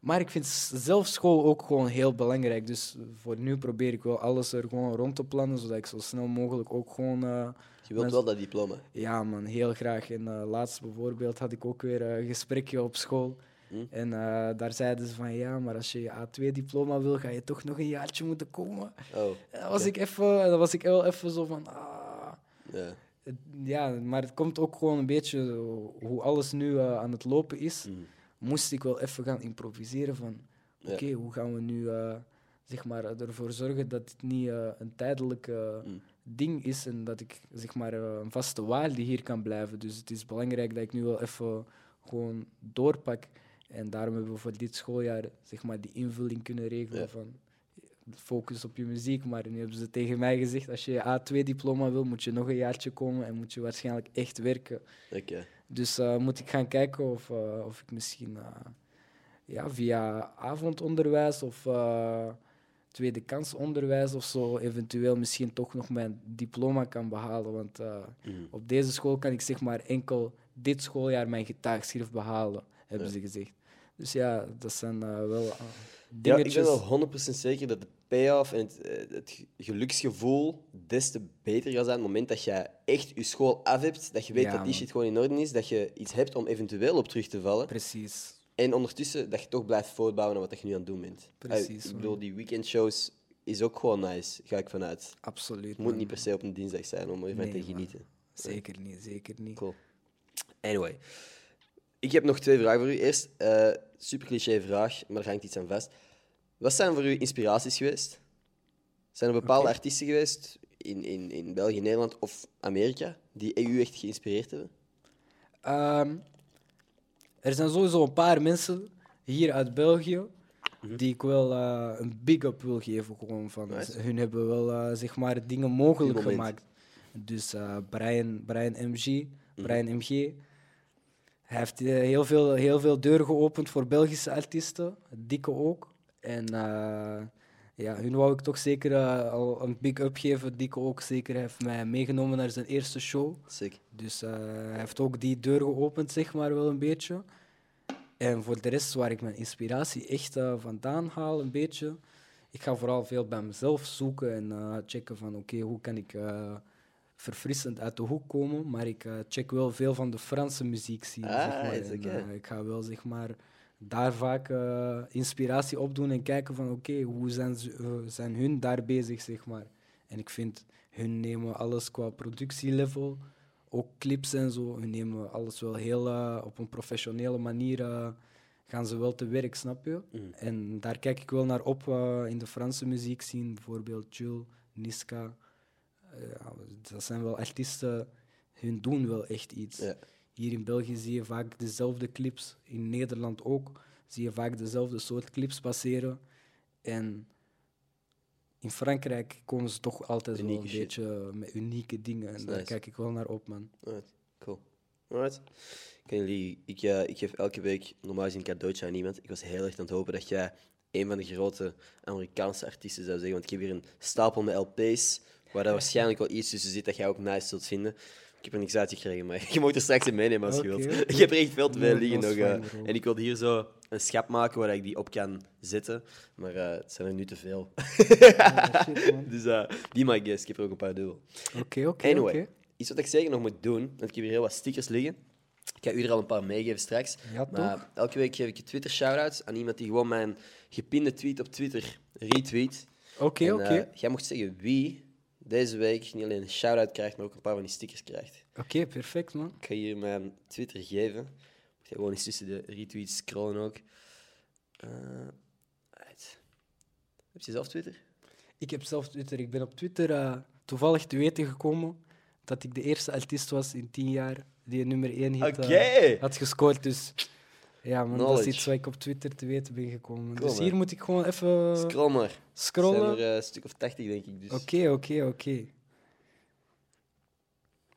Maar ik vind zelf school ook gewoon heel belangrijk. Dus voor nu probeer ik wel alles er gewoon rond te plannen, zodat ik zo snel mogelijk ook gewoon eh, Je wilt wel dat diploma. ja, man, heel graag. En eh, laatst bijvoorbeeld had ik ook weer een gesprekje op school. Hm? En eh, daar zeiden ze van ja, maar als je je A2-diploma wil, ga je toch nog een jaartje moeten komen. Oh, En dan was ik even, dan was ik wel even zo van. Ah, ja. ja, maar het komt ook gewoon een beetje hoe alles nu eh, aan het lopen is. Mhm. Moest ik wel even gaan improviseren van Ja. oké, hoe gaan we nu eh, zeg maar, ervoor zorgen dat het niet een tijdelijk Mm. ding is en dat ik zeg maar, een vaste waarde hier kan blijven. Dus het is belangrijk dat ik nu wel even gewoon doorpak. En daarom hebben we voor dit schooljaar zeg maar, die invulling kunnen regelen Ja. van focus op je muziek. Maar nu hebben ze tegen mij gezegd, als je je A2-diploma wil, moet je nog een jaartje komen en moet je waarschijnlijk echt werken. Dus eh, moet ik gaan kijken of, eh, of ik misschien eh, ja, via avondonderwijs of eh, tweede kansonderwijs of zo eventueel misschien toch nog mijn diploma kan behalen. Want eh, Mhm. op deze school kan ik zeg maar enkel dit schooljaar mijn getuigschrift behalen, hebben ze gezegd. Dus ja, dat zijn eh, wel eh, Ja, ik dingetjes. ben wel 100% zeker dat de payoff en het, eh, het ge- geluksgevoel des te beter gaat zijn op het moment dat je echt je school af hebt, dat je weet Ja, dat die man. shit gewoon in orde is, dat je iets hebt om eventueel op terug te vallen. Precies. En ondertussen dat je toch blijft voortbouwen aan wat je nu aan het doen bent. Precies, ik bedoel, die weekendshows is ook gewoon nice, ga ik vanuit. Absoluut. Het moet man. niet per se op een dinsdag zijn om ervan Nee, te man. genieten. Zeker niet, zeker niet. Cool. Anyway. Ik heb nog twee vragen voor u. Eerst, eh super cliché vraag, maar er hangt iets aan vast. Wat zijn voor u inspiraties geweest? Zijn er bepaalde artiesten geweest in, in, in België, Nederland of Amerika die u echt geïnspireerd hebben? Ehm, er zijn sowieso een paar mensen hier uit België Mhm. die ik wel eh, een big up wil geven. Gewoon van, Nice. Hun hebben wel eh, zeg maar dingen mogelijk gemaakt. Dus Brian, Brian MG, Mhm. Brian MG. Hij heeft eh, heel, veel, heel veel deuren geopend voor Belgische artiesten, dikke ook. En eh, ja, hun wou ik toch zeker eh, al een big up geven. Dikke ook zeker. Heeft mij meegenomen naar zijn eerste show. Sick. Dus hij heeft ook die deur geopend, zeg maar, wel een beetje. En voor de rest, waar ik mijn inspiratie echt vandaan haal, een beetje. Ik ga vooral veel bij mezelf zoeken en checken van, oké, hoe kan ik verfrissend uit de hoek komen. Maar ik eh, check wel veel van de Franse muziek zien, zeg maar. En, eh, ik ga wel, zeg maar, daar vaak eh, inspiratie opdoen en kijken van, oké, hoe zijn, ze, zijn hun daar bezig, zeg maar. En ik vind, hun nemen alles qua productielevel ook clips en zo. Hun nemen alles wel heel op een professionele manier. gaan ze wel te werk, snap je? Mhm. En daar kijk ik wel naar op in de Franse muziek zien. Bijvoorbeeld Jules, Niska. Eh, ja, dat zijn wel artiesten, hun doen wel echt iets. Ja. Hier in België zie je vaak dezelfde clips. In Nederland ook zie je vaak dezelfde soort clips passeren. En in Frankrijk komen ze toch altijd wel een shit. beetje met unieke dingen. En daar kijk ik wel naar op, man. Alright, cool. Alright. Jullie, ik, ik geef elke week normaal gezien een cadeautje aan iemand. Ik was heel erg aan het hopen dat jij een van de grote Amerikaanse artiesten zou zeggen. Want ik heb hier een stapel met LP's, waar daar waarschijnlijk wel iets tussen zit dat jij ook nice zult vinden. Ik heb er niks uitgekregen, maar je mag er straks in meenemen als je wilt. Ik heb er echt veel te veel liggen no nog. eh, en ik wil hier zo een schap maken waar ik die op kan zetten. Maar eh, het zijn er nu te veel. dus eh be my guest. Ik heb er ook een paar dubbel. Oké, oké, Anyway, iets wat ik zeker nog moet doen, want ik heb hier heel wat stickers liggen. Ik ga u er al een paar meegeven straks. Ja, maar elke week geef ik je Twitter shout-outs aan iemand die gewoon mijn gepinde tweet op Twitter retweet. Oké, oké. jij mocht zeggen wie deze week niet alleen een shout-out krijgt, maar ook een paar van die stickers krijgt. Oké, perfect, man. Ik ga hier mijn Twitter geven. Moet je gewoon eens tussen de retweets scrollen ook. Right. Heb je zelf Twitter? Ik heb zelf Twitter. Ik ben op Twitter eh, toevallig te weten gekomen dat ik de eerste artiest was in tien jaar die een nummer 1 hit Oké. eh, had gescoord. Dus ja, man, dat is iets wat ik op Twitter te weten ben gekomen. Cool, dus man. hier moet ik gewoon even Scroll maar. Er scrollen. zijn Oké, er eh, een stuk of 80, denk ik. Dus. oké, oké.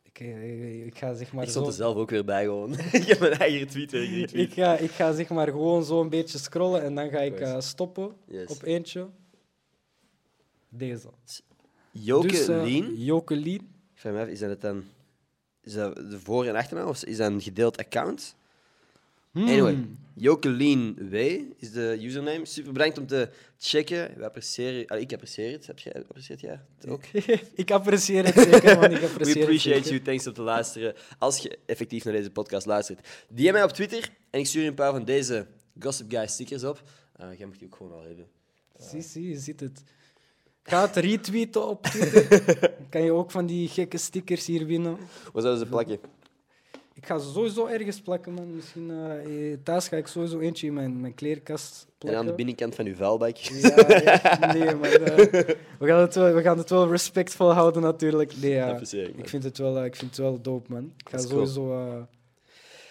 Ik, eh, ik ga zeg maar ik stond zo... er zelf ook weer bij gewoon. ik heb mijn eigen tweet weer Ik ga, ik ga zeg maar gewoon zo een beetje scrollen en dan ga ik eh, stoppen Yes. op eentje. Deze. Joke Dus, eh, Lien. Joke Lien. Ik vraag me af, is dat het dan... Is dat de voor- en achternaam of is dat een gedeeld account? Anyway, Hmm. Jokelien W is de username. Super bedankt om te checken. We appreciëren... Allee, ik apprecieer het. Heb jij, apprecieert jij het ook? ik apprecieer het zeker, man. Ik We appreciate het you. Thanks om te luisteren. Als je effectief naar deze podcast luistert. DM mij op Twitter en ik stuur je een paar van deze Gossip Guy stickers op. Eh jij mag die ook gewoon al hebben. Zie, zie, je ziet het. Ga het retweeten op Twitter. Dan kan je ook van die gekke stickers hier winnen. Waar zouden ze plakken? Ik ga ze sowieso ergens plakken, man. Misschien eh, thuis ga ik sowieso eentje in mijn, mijn kleerkast En plakken. aan de binnenkant van uw vuilbak. Ja, ja, nee, maar eh, we, gaan het wel, we gaan het wel respectvol houden, natuurlijk. Nee, ja, ik, vind het wel, ik vind het wel dope, man. Ik ga sowieso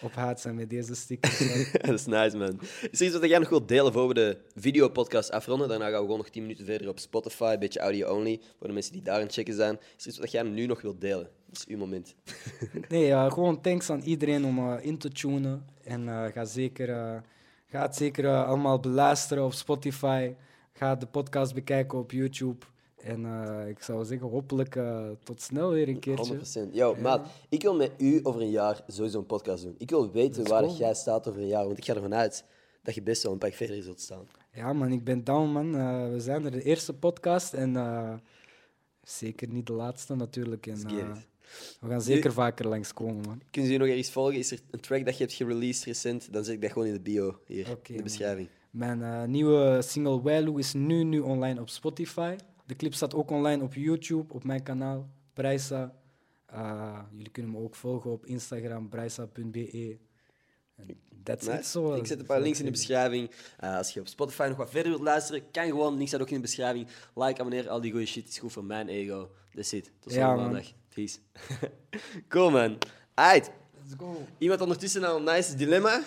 op haat zijn met deze stickers. man. dat is nice, man. Is er iets wat jij nog wilt delen voor we de videopodcast afronden? Daarna gaan we gewoon nog 10 minuten verder op Spotify, een beetje audio-only, voor de mensen die daar aan het checken zijn. Is er iets wat jij nu nog wilt delen? Dat is uw moment. Nee, ja, gewoon thanks aan iedereen om eh, in te tunen. En eh, ga, zeker, eh, ga het zeker allemaal beluisteren op Spotify. Ga de podcast bekijken op YouTube. En eh, ik zou zeggen, hopelijk eh, tot snel weer een keertje. 100%. Yo, maat, ik wil met u over een jaar sowieso een podcast doen. Ik wil weten waar dat jij staat over een jaar, want ik ga ervan uit dat je best wel een pak verder zult staan. Ja, man, ik ben down, man. Eh, we zijn er de eerste podcast en zeker niet de laatste natuurlijk. En, we gaan zeker vaker langskomen, man. Kunnen ze je nog ergens volgen? Is er een track dat je hebt gereleased recent? Dan zet ik dat gewoon in de bio hier, in de man. beschrijving. Mijn nieuwe single Wailu is nu, nu online op Spotify. De clip staat ook online op YouTube, op mijn kanaal, Prijsa. Eh, jullie kunnen me ook volgen op Instagram, prijsa.be. That's Nice. it zo. Ik zet een paar links in de beschrijving. Eh, als je op Spotify nog wat verder wilt luisteren, kan gewoon. Links staat ook in de beschrijving. Like, abonneer, al die goede shit is goed voor mijn ego. That's it. Tot volgende maandag. Peace. cool, man. Aight. Let's go. Iemand ondertussen al een nice dilemma?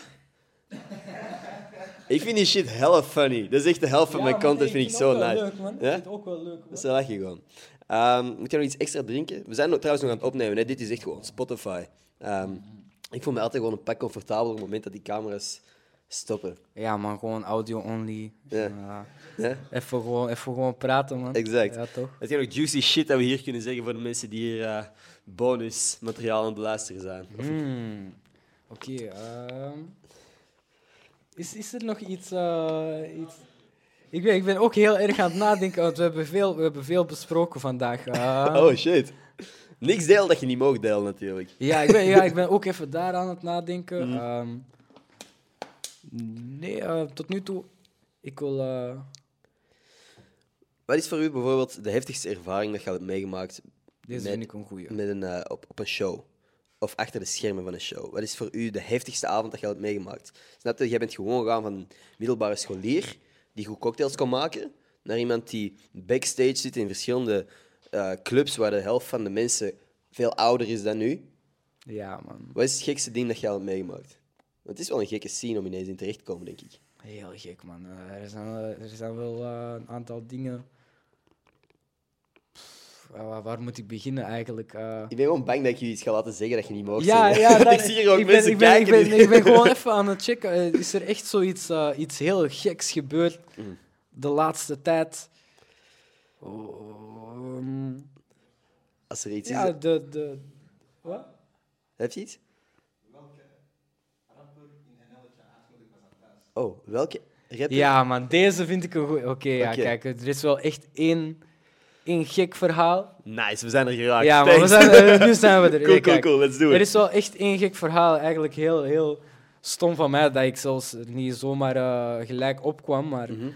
Ik vind die shit hella funny. Dat is echt de helft van mijn content, vind ik zo nice. Leuk, man. Ik Ja? vind het ook wel leuk, man. Dus lach je gewoon. Ehm, moet je nog iets extra drinken? We zijn nog- trouwens nog aan het opnemen. Hè? Dit is echt gewoon Spotify. Ehm, ik voel me altijd gewoon een pak comfortabel op het moment dat die camera's stoppen. Ja, man, gewoon audio only. Ja. Ja. Ja? Even, gewoon, even gewoon praten, man. Exact. Ja, toch? Heb je nog juicy shit dat we hier kunnen zeggen voor de mensen die hier eh, bonusmateriaal aan het beluisteren zijn? Hmm. Oké, ehm, is, is er nog iets, eh, iets... Ik ben, ik ben ook heel erg aan het nadenken, want we hebben veel, we hebben veel besproken vandaag. Eh, Oh shit. Niks deel dat je niet mag delen, natuurlijk. ja, ik ben, ja, ik ben ook even daar aan het nadenken. Mhm. Ehm, nee, eh, tot nu toe, ik wil... Wat is voor u bijvoorbeeld de heftigste ervaring dat je hebt meegemaakt deze met, vind ik een goeie. met een, op, op een show? Of achter de schermen van een show? Wat is voor u de heftigste avond dat je al hebt meegemaakt? Snap je? Jij bent gewoon gegaan van een middelbare scholier die goed cocktails kon maken, naar iemand die backstage zit in verschillende eh, clubs waar de helft van de mensen veel ouder is dan u. Ja, man. Wat is het gekste ding dat je al hebt meegemaakt? Want het is wel een gekke scene om ineens in terecht te komen, denk ik. Heel gek, man. Eh, er, zijn, eh, er zijn wel een aantal dingen... Waar, waar moet ik beginnen eigenlijk? Eh, Ik ben gewoon bang dat ik je iets ga laten zeggen dat je niet mag Ja, zeggen. ja, dat- ik zie hier ook ik ben, mensen ik ben, ik kijken. ben, die- ik ben gewoon even aan het checken. Eh, Is er echt zoiets eh, iets heel geks gebeurd Mm. de laatste tijd? Ehm, Als er iets ja, is... de... de wat? Heb je iets? Oh, welke rapper? Ja, man, deze vind ik een goed. Oké, ja, kijk, er is wel echt één, één gek verhaal. Nice, we zijn er geraakt. Ja, maar we zijn, nu zijn we er. Cool, cool, cool. Let's do Er it. is wel echt één gek verhaal, eigenlijk heel, heel stom van mij, dat ik zelfs niet zomaar eh, gelijk opkwam. Maar Mhm.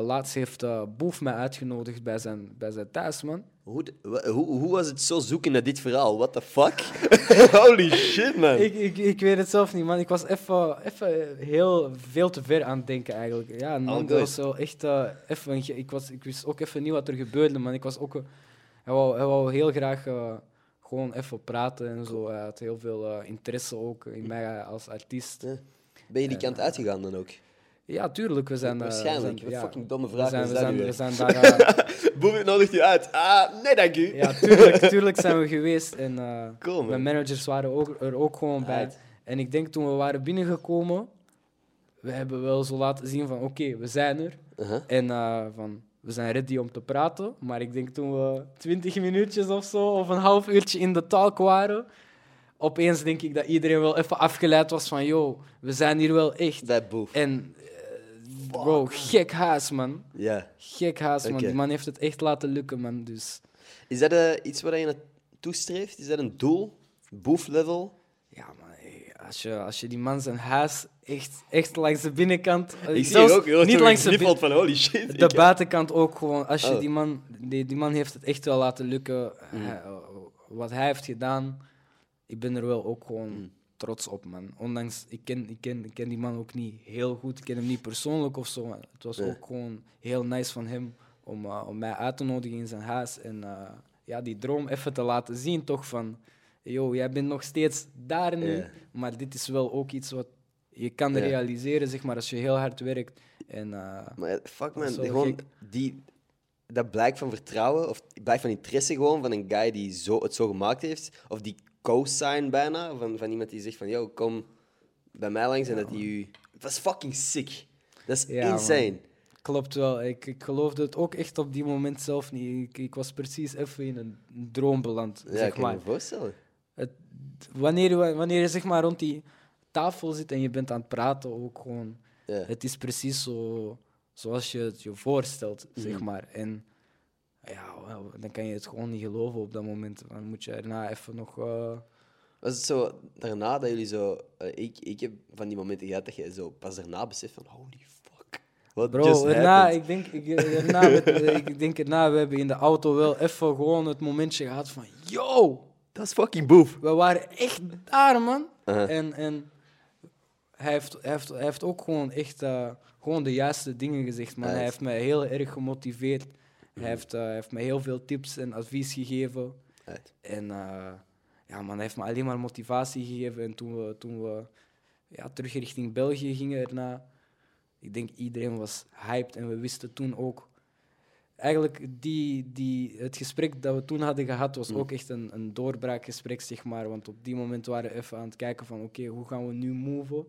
Laatst heeft eh, Boef mij uitgenodigd bij zijn, bij zijn thuis, man. Hoe, hoe, hoe was het zo zoeken naar dit verhaal? What the fuck? Holy shit, man. Ik, ik, ik weet het zelf niet, man. Ik was even, even heel veel te ver aan het denken, eigenlijk. Ja, man, good. dat was wel echt eh, even... Ik, was, ik wist ook even niet wat er gebeurde, man. Ik was ook... eh, hij, wou, hij wou heel graag eh, gewoon even praten en zo. Hij had heel veel eh, interesse ook in mij als artiest. Ja. Ben je die kant uitgegaan dan ook? Ja, tuurlijk. We zijn... eh, we Waarschijnlijk. zijn- Wat ja, fucking domme we vraag zijn, is we dat zijn, we zijn daar... eh, nodigt u uit. Ah, nee, dank u. ja, tuurlijk, tuurlijk zijn we geweest. En Cool, man. mijn managers waren ook, er ook gewoon bij. Right. En ik denk toen we waren binnengekomen, we hebben wel zo laten zien van oké, we zijn er. Uh-huh. En van, we zijn ready om te praten. Maar ik denk toen we twintig minuutjes of zo, of een half uurtje in de talk waren, opeens denk ik dat iedereen wel even afgeleid was van yo, we zijn hier wel echt. Bij Boef. En bro, gek haas man. Ja. Gek haas man. Die man heeft het echt laten lukken man. Dus Is dat eh, iets waar je naartoe streeft? Is dat een doel? Boef-level? ja man, hey, als, je, als je die man zijn huis echt, echt langs de binnenkant... eh, Ik zie ook heel niet langs de van holy shit. De buitenkant ook gewoon. Als je Oh. die man, die, die man heeft het echt wel laten lukken. Mm. Hij- wat hij heeft gedaan, ik ben er wel ook gewoon Mm. Trots op, man. Ondanks, ik ken, ik, ken, ik ken die man ook niet heel goed. Ik ken hem niet persoonlijk of zo. maar Het was Nee. ook gewoon heel nice van hem om, eh, om mij uit te nodigen in zijn huis. En eh, ja, die droom even te laten zien, toch van... Yo, jij bent nog steeds daar nu, maar dit is wel ook iets wat je kan realiseren, zeg maar, als je heel hard werkt. En eh, Maar fuck man, gewoon die, dat blijk van vertrouwen, of blijk van interesse gewoon van een guy die zo, het zo gemaakt heeft, of die co-sign bijna, van, van iemand die zegt van, yo, kom bij mij langs en dat hij u... Dat is fucking sick. Dat is Ja, man. insane. Klopt wel. Ik, ik geloofde het ook echt op die moment zelf niet. Ik, ik was precies even in een droom beland, Ja, ik zeg kan maar. me voorstellen. Het, wanneer, je- wanneer je zeg maar rond die tafel zit en je bent aan het praten, ook gewoon... Ja. Het is precies zo, zoals je het je voorstelt, zeg Mhm. maar. En ja, dan kan je het gewoon niet geloven op dat moment. Dan moet je erna even nog... eh, Was het zo daarna dat jullie zo... eh, ik, ik heb van die momenten gehad dat je zo pas daarna beseft van, holy fuck. What Bro, just erna, ik, denk, ik, erna, we- ik denk erna, we hebben in de auto wel even gewoon het momentje gehad van... Yo, Dat is fucking boef. we waren echt daar, man. Uh-huh. En, en hij heeft, hij, heeft, hij heeft ook gewoon echt eh, gewoon de juiste dingen gezegd. Man. Hij heeft mij heel erg gemotiveerd. Hij, heeft, hij heeft mij heel veel tips en advies gegeven. Uit. En eh, ja, man, hij heeft me alleen maar motivatie gegeven. En toen we, toen we ja, terug richting België gingen erna, ik denk iedereen was hyped. En we wisten toen ook... Eigenlijk, die, die, het gesprek dat we toen hadden gehad, was Mm. ook echt een, een doorbraakgesprek, zeg maar. Want op die moment waren we even aan het kijken van, oké, hoe gaan we nu moven?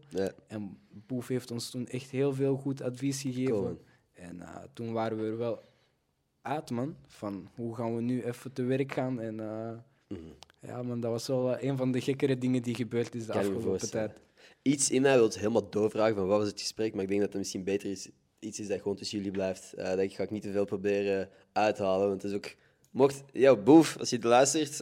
En Boef heeft ons toen echt heel veel goed advies gegeven. cool. En eh, toen waren we er wel uit, man. Van hoe gaan we nu even te werk gaan. En eh, Mhm. ja, man, dat was wel eh, een van de gekkere dingen die gebeurd is de Kan afgelopen tijd. Iets in mij wil helemaal doorvragen van wat was het gesprek, maar ik denk dat het misschien beter is. Iets is dat gewoon tussen jullie blijft. Eh dat ga ik niet te veel proberen uithalen, want het is ook. Mocht, yo, Boef, als je het luistert,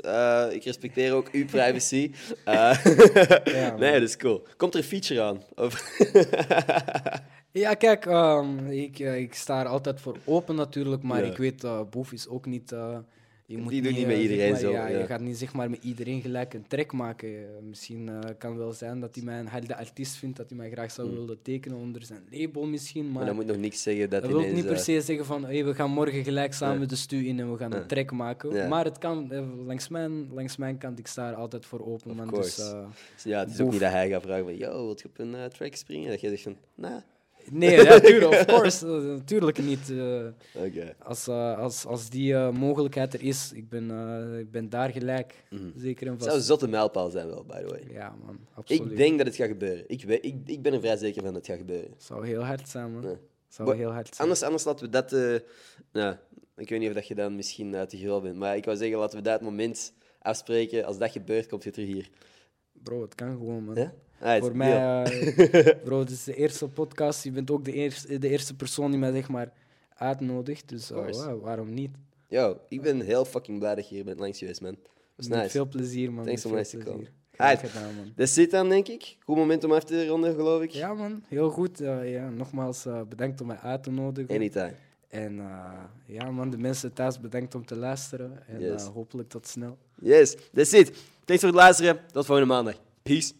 ik respecteer ook uw privacy. Ja, nee, dat is cool. Komt er een feature aan? Of... Ja, kijk, ehm, ik, eh, ik sta er altijd voor open natuurlijk, maar Ja. ik weet, eh Boef is ook niet... eh, je moet Die doet niet eh, met zeg iedereen maar, zo, Ja, ja. Je gaat niet zeg maar, met iedereen gelijk een track maken. Misschien kan wel zijn dat hij mij een harde artiest vindt, dat hij mij graag zou Mm. willen tekenen onder zijn label misschien. Maar, Maar dat moet nog niks zeggen dat, Dat wil niet per se zeggen van hey, we gaan morgen gelijk samen de stu in en we gaan een track maken. Maar het kan, langs mijn, langs mijn kant, ik sta er altijd voor open. Of Man, dus, Ja, het is ook niet dat hij gaat vragen van, yo, wil je op een track springen? Dat jij zegt van, nah, nee, ja, tuurlijk, of course, eh, natuurlijk niet. eh, als, eh, als, als die eh, mogelijkheid er is, ik ben, eh, ik ben daar gelijk. Mhm. Zeker en Het vast. zou een zotte mijlpaal zijn wel, by the way. Ja, man, absoluut. Ik denk dat het gaat gebeuren. Ik, weet, ik, ik ben er vrij zeker van dat het gaat gebeuren. zou heel hard zijn, man. Ja. Zou heel hard zijn. Anders, anders laten we dat... eh, nou, ik weet niet of dat je dan misschien eh, te groot bent, maar ik wou zeggen, laten we dat moment afspreken. Als dat gebeurt, komt je terug hier. Bro, het kan gewoon, man. Ja? Alright, Voor mij, eh, bro, dit is de eerste podcast. Je bent ook de eerste, de eerste persoon die mij zeg maar uitnodigt. Dus eh, waarom niet? Yo, ik ben heel fucking blij dat je hier bent langs geweest, man. Met nice. veel plezier, man. Thanks om langs te komen. Gedaan, man. Dat zit dan, denk ik. Goed moment om af te ronden, geloof ik. Ja, man. Heel goed. Eh, ja, nogmaals, bedankt om mij uit te nodigen. Anytime. En ja, man, de mensen thuis bedankt om te luisteren. En Yes. hopelijk tot snel. Yes, that's it. Thanks voor het luisteren. Tot volgende maandag. Peace.